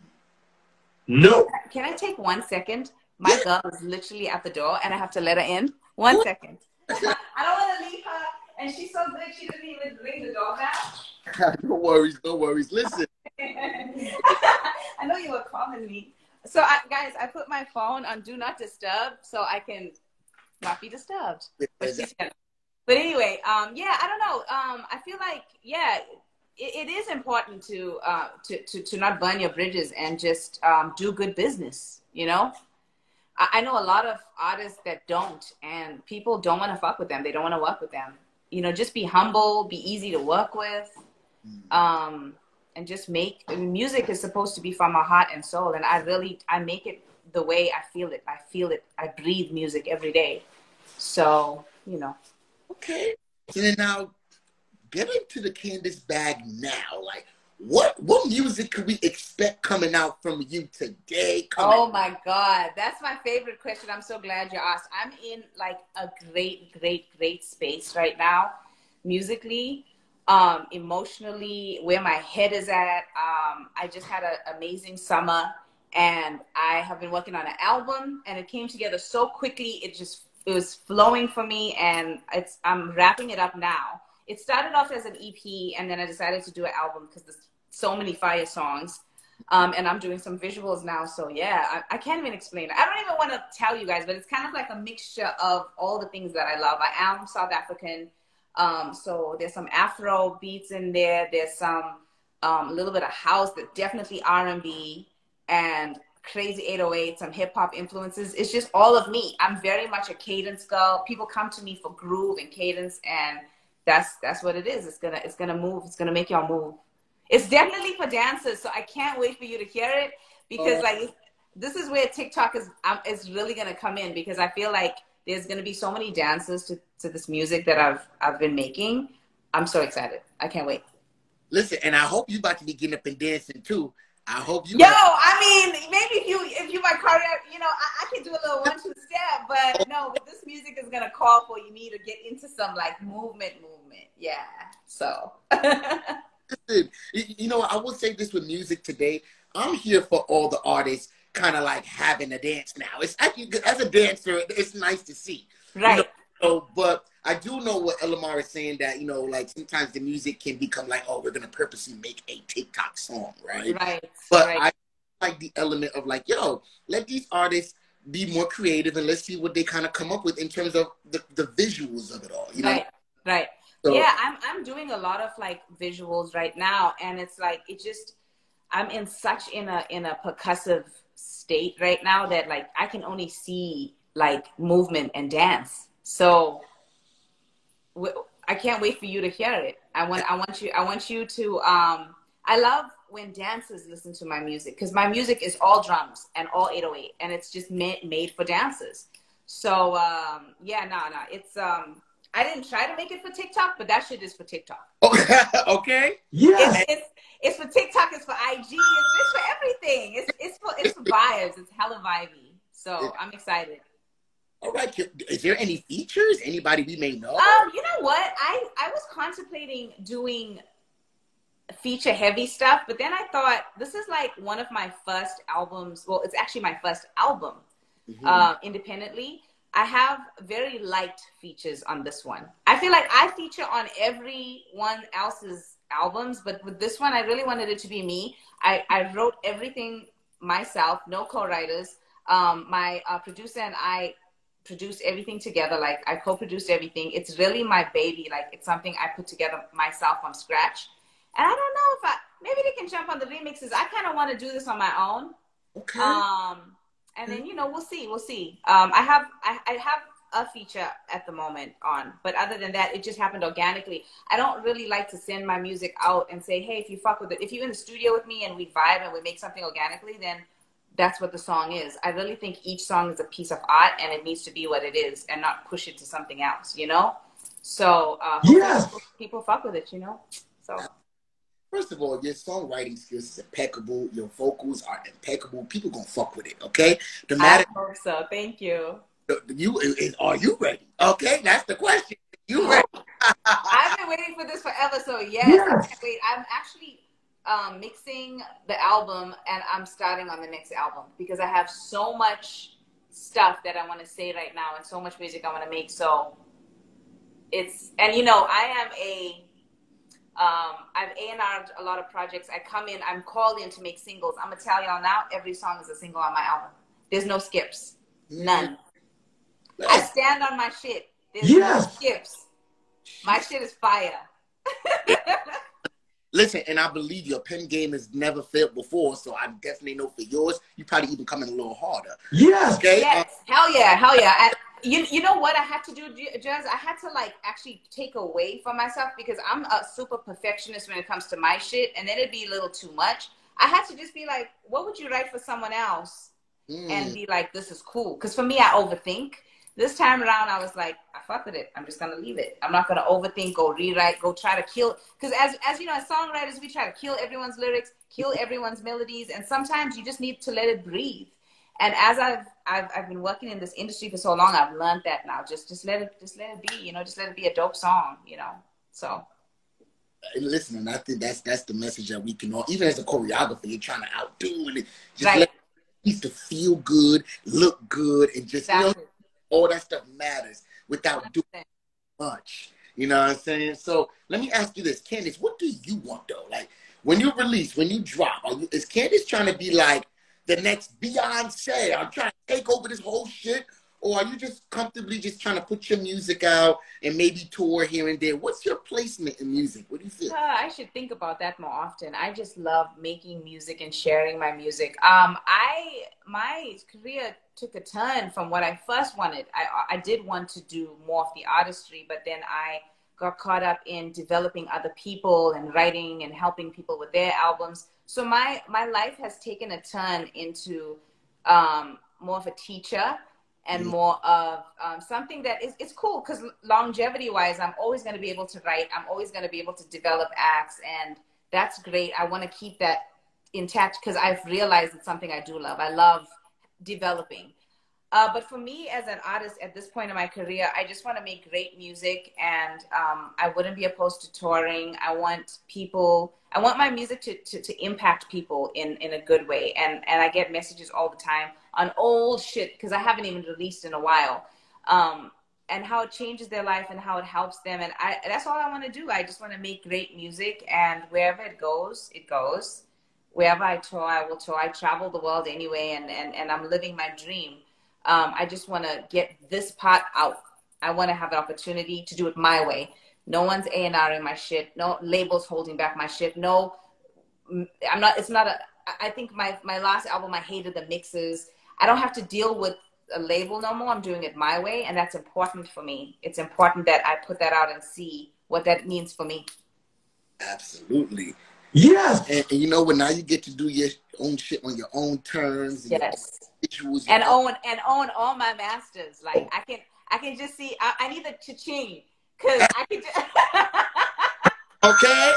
No. Can I take one second? My girl is literally at the door and I have to let her in. One second. I don't want to leave her. And she's so good, she didn't even ring the doorbell. no worries, no worries. Listen. I know you were calling me. So, I, guys, I put my phone on do not disturb so I can not be disturbed. But, but anyway, um, yeah, I don't know. Um, I feel like, yeah, it, it is important to, uh, to, to, to not burn your bridges and just um, do good business, you know? I, I know a lot of artists that don't, and people don't want to fuck with them. They don't want to work with them. You know, just be humble, be easy to work with, um, and just make I mean, music is supposed to be from my heart and soul. And I really, I make it the way I feel it. I feel it. I breathe music every day. So, you know. Okay. So then now, get into the Candice bag now. Like, what what music could we expect coming out from you today? Oh my God, that's my favorite question. I'm so glad you asked. I'm in like a great, great, great space right now, musically, um, emotionally, where my head is at. Um, I just had an amazing summer, and I have been working on an album, and it came together so quickly. It just it was flowing for me, and it's I'm wrapping it up now it started off as an EP, and then I decided to do an album because there's so many fire songs. Um, and I'm doing some visuals now. So yeah, I, I, can't even explain. I don't even want to tell you guys, but it's kind of like a mixture of all the things that I love. I am South African. Um, so there's some Afro beats in there. There's some, um, a little bit of house, that definitely R&B and crazy 808, some hip hop influences. It's just all of me. I'm very much a cadence girl. People come to me for groove and cadence and that's that's what it is. It's gonna it's gonna move. It's gonna make y'all move. It's definitely for dancers, so I can't wait for you to hear it because oh. like this is where TikTok is um, is really gonna come in because I feel like there's gonna be so many dances to, to this music that I've I've been making. I'm so excited. I can't wait. Listen, and I hope you about to be getting up and dancing too. I hope you. Yo, I mean, maybe if you if you my cardiac, you know, I, I can do a little one two step, but no, but this music is gonna call for you need to get into some like movement, movement. Yeah. So. Listen, you know, I will say this with music today. I'm here for all the artists, kind of like having a dance now. It's actually as a dancer, it's nice to see. Right. You know, so, but I do know what Elamar is saying that you know, like sometimes the music can become like, oh, we're gonna purposely make a TikTok song, right? Right. But right. I like the element of like, yo, let these artists be more creative and let's see what they kind of come up with in terms of the, the visuals of it all. You know? Right. Right. So, yeah, I'm I'm doing a lot of like visuals right now, and it's like it just I'm in such in a in a percussive state right now that like I can only see like movement and dance. So I can't wait for you to hear it. I want I want you I want you to um I love when dancers listen to my music because my music is all drums and all 808 and it's just made, made for dancers. So um yeah, no, no, it's um I didn't try to make it for TikTok, but that shit is for TikTok. Okay. okay. Yeah. It's, it's, it's, for TikTok. It's for IG. It's, it's for everything. It's it's for it's for vibes. It's hella vibey. So I'm excited. All right. Is there any features? Anybody we may know? Um, you know what? I I was contemplating doing feature heavy stuff, but then I thought this is like one of my first albums. Well, it's actually my first album mm-hmm. uh, independently. I have very light features on this one. I feel like I feature on everyone else's albums, but with this one, I really wanted it to be me. I, I wrote everything myself, no co-writers. Um, my uh, producer and I produced everything together. Like I co-produced everything. It's really my baby. Like it's something I put together myself from scratch. And I don't know if I maybe they can jump on the remixes. I kind of want to do this on my own. Okay. Um, and then you know we'll see, we'll see. Um, I have I, I have a feature at the moment on, but other than that, it just happened organically. I don't really like to send my music out and say, hey, if you fuck with it, if you're in the studio with me and we vibe and we make something organically, then that's what the song is. I really think each song is a piece of art and it needs to be what it is and not push it to something else, you know? So, uh, yes. people fuck with it, you know? So. First of all, your songwriting skills is impeccable. Your vocals are impeccable. People gonna fuck with it, okay? The matter. I hope so. Thank you. You is, are you ready? Okay, that's the question. You ready? I've been waiting for this forever. So yes, yes. wait. I'm actually um, mixing the album and I'm starting on the next album because I have so much stuff that I want to say right now and so much music I want to make. So it's, and you know, I am a, um, I've A&R'd a lot of projects. I come in, I'm called in to make singles. I'm going to tell y'all now, every song is a single on my album. There's no skips. None. I stand on my shit. There's yes. no skips. My shit is fire. Listen, and I believe your pen game has never failed before, so I definitely know for yours, you probably even coming a little harder. Yes. Okay. Yes, hell yeah, hell yeah. And you, you know what I had to do, Jazz? I had to like actually take away from myself because I'm a super perfectionist when it comes to my shit, and then it'd be a little too much. I had to just be like, what would you write for someone else? Mm. And be like, this is cool. Because for me, I overthink. This time around, I was like, I fuck with it. I'm just gonna leave it. I'm not gonna overthink, go rewrite, go try to kill. Because as as you know, as songwriters, we try to kill everyone's lyrics, kill everyone's melodies, and sometimes you just need to let it breathe. And as I've I've I've been working in this industry for so long, I've learned that now. Just just let it just let it be. You know, just let it be a dope song. You know, so. Listen, and I think that's that's the message that we can all, even as a choreographer, you're trying to outdo it. Just Right. let it to feel good, look good, and just you know, all that stuff matters without doing much. You know what I'm saying? So let me ask you this, Candice, what do you want though? Like when you release, when you drop, are you, is Candice trying to be like the next Beyonce? I'm trying to take over this whole shit, or are you just comfortably just trying to put your music out and maybe tour here and there? What's your placement in music? What do you feel? Uh, I should think about that more often. I just love making music and sharing my music. Um, I my career took a turn from what I first wanted. I I did want to do more of the artistry, but then I got caught up in developing other people and writing and helping people with their albums. So my my life has taken a turn into um, more of a teacher and Mhm. more of um, something that is it's cool because longevity wise i'm always going to be able to write. I'm always going to be able to develop acts and that's great. I want to keep that intact because i've realized it's something i do love. I love developing uh, but for me as an artist at this point in my career i just want to make great music and um, i wouldn't be opposed to touring. I want people i want my music to, to, to impact people in, in a good way. And, and i get messages all the time on old shit because i haven't even released in a while. Um, and how it changes their life and how it helps them. And I, that's all i want to do. I just want to make great music and wherever it goes it goes. Wherever i tour i will tour. I travel the world anyway and, and, and i'm living my dream um, I just want to get this pot out. I want to have an opportunity to do it my way. No one's A and R in my shit. No labels holding back my shit. No, I'm not. It's not a. I think my my last album, I hated the mixes. I don't have to deal with a label no more. I'm doing it my way, and that's important for me. It's important that I put that out and see what that means for me. Absolutely. Yes. And, and you know what? Now you get to do your own shit on your own terms. And Yes. your visuals. and own and own all my masters. Like I can I can just see I, I need the cha-ching because I can just, Okay.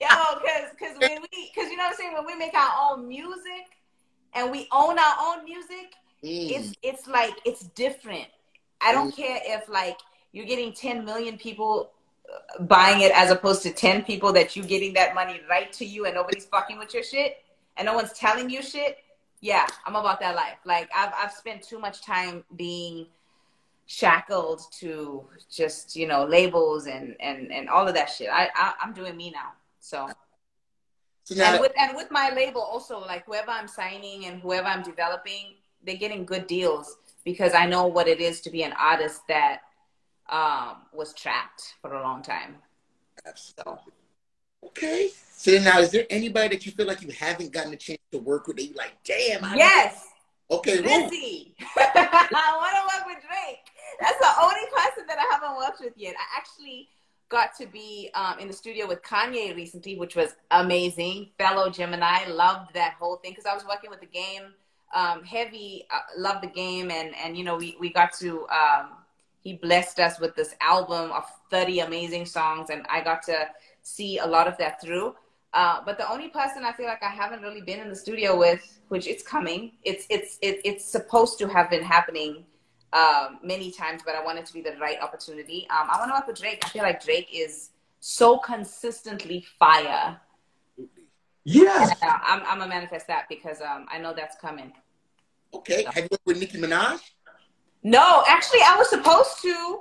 yo because because when we because you know what I'm saying when we make our own music and we own our own music Mm. it's it's like it's different. I don't care if like you're getting 10 million people buying it as opposed to 10 people that you getting that money right to you and nobody's fucking with your shit and no one's telling you shit. Yeah, I'm about that life. Like I've I've spent too much time being shackled to just you know labels and and and all of that shit. I, I I'm doing me now. So now, and with and with my label also like whoever I'm signing and whoever I'm developing, they're getting good deals because I know what it is to be an artist that um, was trapped for a long time. So okay. So now, is there anybody that you feel like you haven't gotten a chance to work with that you like, damn? I yes, Okay. Lizzie. I want to work with Drake. That's the only person that I haven't worked with yet. I actually got to be um, in the studio with Kanye recently, which was amazing. Fellow Gemini, loved that whole thing because I was working with the game. Um, heavy, uh, loved the game, and and you know we we got to. Um, he blessed us with this album of 30 amazing songs, and I got to see a lot of that through. Uh, but the only person I feel like I haven't really been in the studio with, which it's coming, it's it's it, it's supposed to have been happening um, many times, but I want it to be the right opportunity. Um, I want to work with Drake. I feel like Drake is so consistently fire. Yes. Uh, I'm I'm gonna manifest that because um, I know that's coming. Okay. Have you worked with Nicki Minaj? No, actually, I was supposed to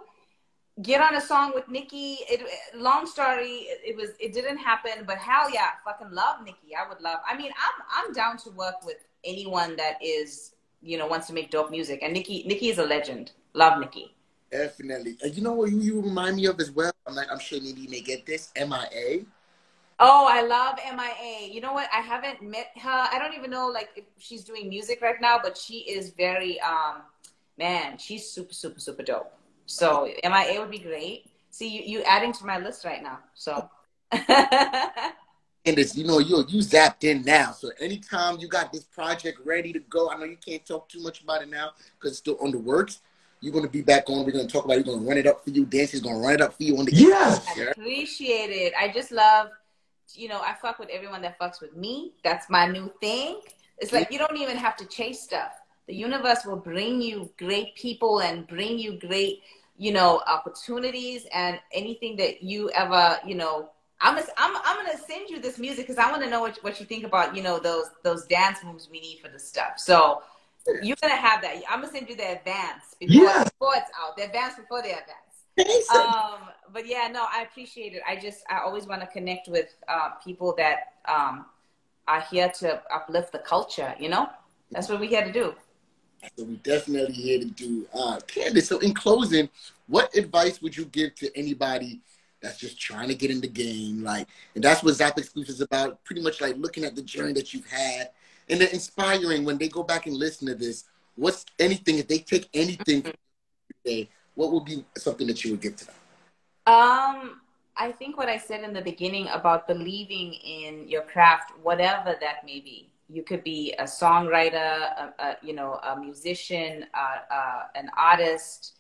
get on a song with Nicki. It, long story, it, was it didn't happen, but hell yeah, I fucking love Nicki. I would love. I mean, I'm I'm down to work with anyone that is you know wants to make dope music, and Nicki Nicki is a legend. Love Nicki. Definitely. And you know what you, you remind me of as well? I'm like, I'm sure maybe you may get this. MIA. Oh, I love MIA. You know what? I haven't met her. I don't even know like if she's doing music right now, but she is very um man, she's super, super, super dope. So MIA would be great. See you you adding to my list right now. So And it's, you know, you you zapped in now. So anytime you got this project ready to go, I know you can't talk too much about it now because it's still on the works. You're gonna be back on. We're gonna talk about. It. You're gonna run it up for you. Dancy's gonna run it up for you on the. Yes. I appreciate it. I just love, you know, I fuck with everyone that fucks with me. That's my new thing. It's like you don't even have to chase stuff. The universe will bring you great people and bring you great, you know, opportunities and anything that you ever, you know. I'm I'm, I'm gonna send you this music because I want to know what, what you think about, you know, those those dance moves we need for the stuff. So you're gonna have that. I'm gonna send you the advance before, Yeah. before it's out. The advance before the advance. Um, but yeah, no, I appreciate it. I just I always want to connect with uh, people that um, are here to uplift the culture. You know, that's what we're here to do. So we definitely here to do. Uh, Candice, so in closing, what advice would you give to anybody that's just trying to get in the game? Like, and that's what ZapXclusive is about. Pretty much like looking at the journey that you've had and then inspiring when they go back and listen to this. What's anything if they take anything from today? What would be something that you would give to them? Um, I think what I said in the beginning about believing in your craft, whatever that may be. You could be a songwriter, a, a you know, a musician, uh, uh, an artist,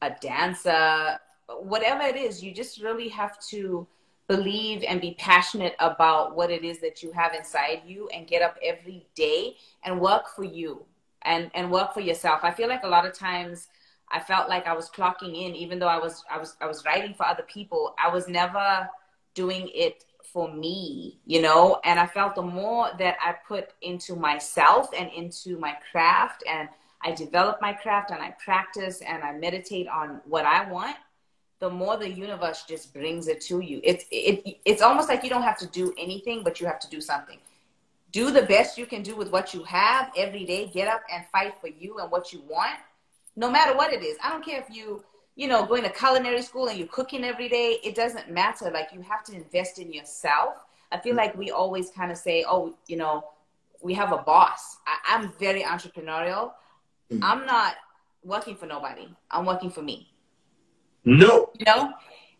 a dancer, whatever it is. You just really have to believe and be passionate about what it is that you have inside you, and get up every day and work for you and and work for yourself. I feel like a lot of times I felt like I was clocking in, even though I was I was I was writing for other people. I was never doing it for me, you know. And I felt the more that I put into myself and into my craft, and I develop my craft and I practice and I meditate on what I want, the more the universe just brings it to you. It's it it's almost like you don't have to do anything, but you have to do something. Do the best you can do with what you have every day. Get up and fight for you and what you want no matter what it is. I don't care if you, you know, going to culinary school and you're cooking every day. It doesn't matter. Like you have to invest in yourself. I feel like we always kind of say, oh, you know, we have a boss. I, I'm very entrepreneurial. Mm. I'm not working for nobody. I'm working for me. No. You know,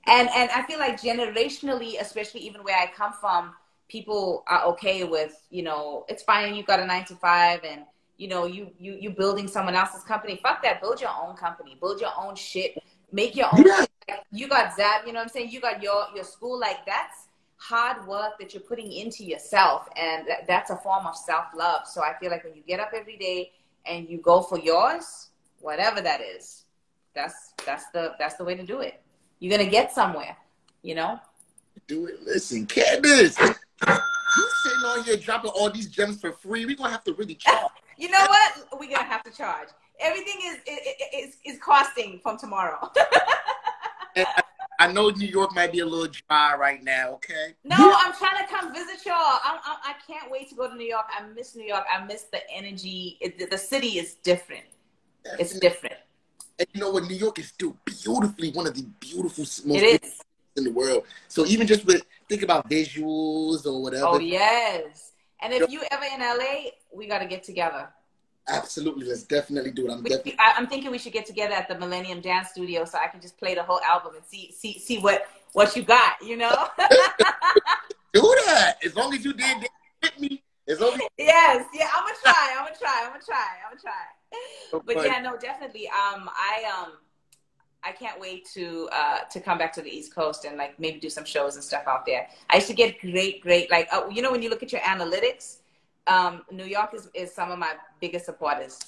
and and I feel like generationally, especially even where I come from, people are okay with, you know, it's fine. You've got a nine to five and you know, you you you building someone else's company. Fuck that. Build your own company. Build your own shit. Make your own. Yeah. Like, you got Zap. You know what I'm saying? You got your your school. Like that's hard work that you're putting into yourself, and that, that's a form of self love. So I feel like when you get up every day and you go for yours, whatever that is, that's that's the that's the way to do it. You're gonna get somewhere. You know. Do it. Listen, Candice, you sitting on here dropping all these gems for free. We're gonna have to really charge. You know what? We're gonna have to charge. Everything is is is costing from tomorrow. I, I know New York might be a little dry right now. Okay. No, I'm trying to come visit y'all. I'm, I'm, I can't wait to go to New York. I miss New York. I miss the energy. It, the, the city is different. It's different. And you know what? New York is still beautifully one of the beautiful, most in the world. So even just with think about visuals or whatever. Oh yes. And if you ever in LA, we got to get together. Absolutely, let's definitely do it. I'm definitely. I'm thinking we should get together at the Millennium Dance Studio so I can just play the whole album and see see see what what you got. You know. do that. As long as you did with me, as long as yes. Yeah. I'm gonna try. I'm gonna try. I'm gonna try. I'm gonna try. but But- yeah, no, definitely. Um, I um, I can't wait to uh to come back to the East Coast and like maybe do some shows and stuff out there. I used to get great, great like uh, you know when you look at your analytics, um, New York is is some of my biggest supporters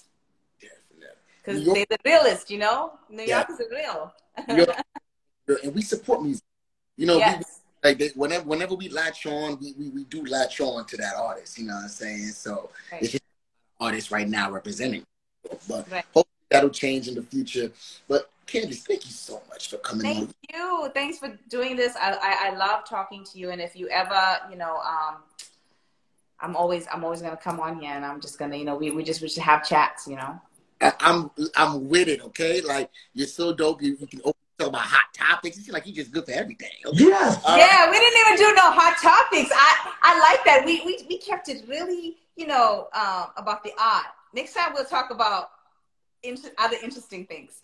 because they're the realest. You know, New Yeah. York is the real. York- and we support music. You know, we, like they, whenever whenever we latch on, we, we we do latch on to that artist. You know what I'm saying? So Right. it's just artists right now representing. But Right. hopefully that'll change in the future. But Candice, thank you so much for coming on. Thank you. Thanks for doing this. I, I, I love talking to you. And if you ever, you know, um, I'm always I'm always gonna come on here and I'm just gonna, you know, we, we just we should have chats, you know. I, I'm I'm with it. Okay, like you're so dope. You, you can open talk about hot topics. It seems like you just good for everything. Okay? Yes. All yeah, we didn't even do no hot topics. I I like that. We we we kept it really, you know, um, about the odd. Next time we'll talk about inter- other interesting things.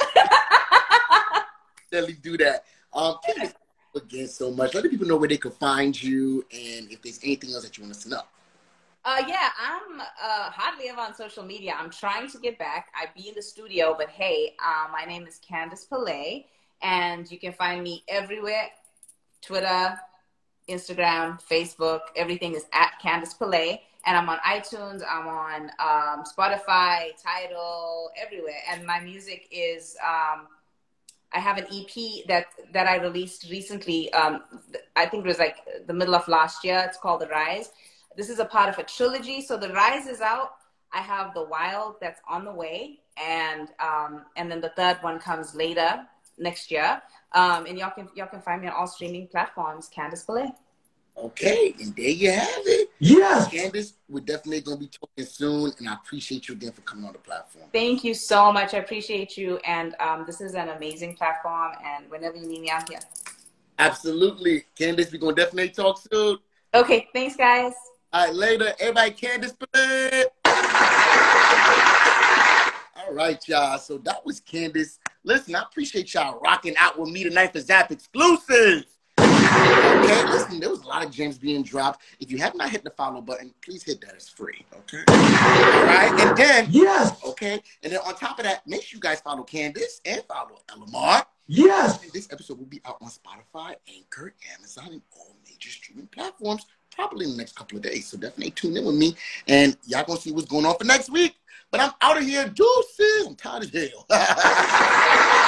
Definitely do that. Um, Candice, again so much. Let the people know where they can find you and if there's anything else that you want us to know. Uh, yeah, I'm uh, hardly ever on social media. I'm trying to get back. I be in the studio, but hey, uh, my name is Candice Pillay, and you can find me everywhere: Twitter, Instagram, Facebook. Everything is at Candice Pillay, and I'm on iTunes. I'm on um, Spotify, Tidal, everywhere. And my music is. Um, I have an EP that that I released recently. Um, I think it was like the middle of last year. It's called The Rise. This is a part of a trilogy. So The Rise is out. I have The Wild that's on the way, and um, and then the third one comes later next year. Um, and y'all can y'all can find me on all streaming platforms. Candice Pillay. Okay, and there you have it. Yes. Candice, we're definitely going to be talking soon, and I appreciate you again for coming on the platform. Thank you so much. I appreciate you, and um, this is an amazing platform. And whenever you need me, I'm here. Absolutely. Candice, we're going to definitely talk soon. Okay, thanks, guys. All right, later. Everybody, Candice. All right, y'all. So that was Candice. Listen, I appreciate y'all rocking out with me tonight for ZapXclusives. Okay, listen, there was a lot of gems being dropped. If you have not hit the follow button, please hit that. It's free. Okay. All right, and then Yes. okay, and then on top of that, make sure you guys follow Candice and follow Elamar. Yes. This episode will be out on Spotify, Anchor, Amazon, and all major streaming platforms probably in the next couple of days. So definitely tune in with me, and y'all gonna see what's going on for next week. But I'm out of here, deuces. I'm tired as hell.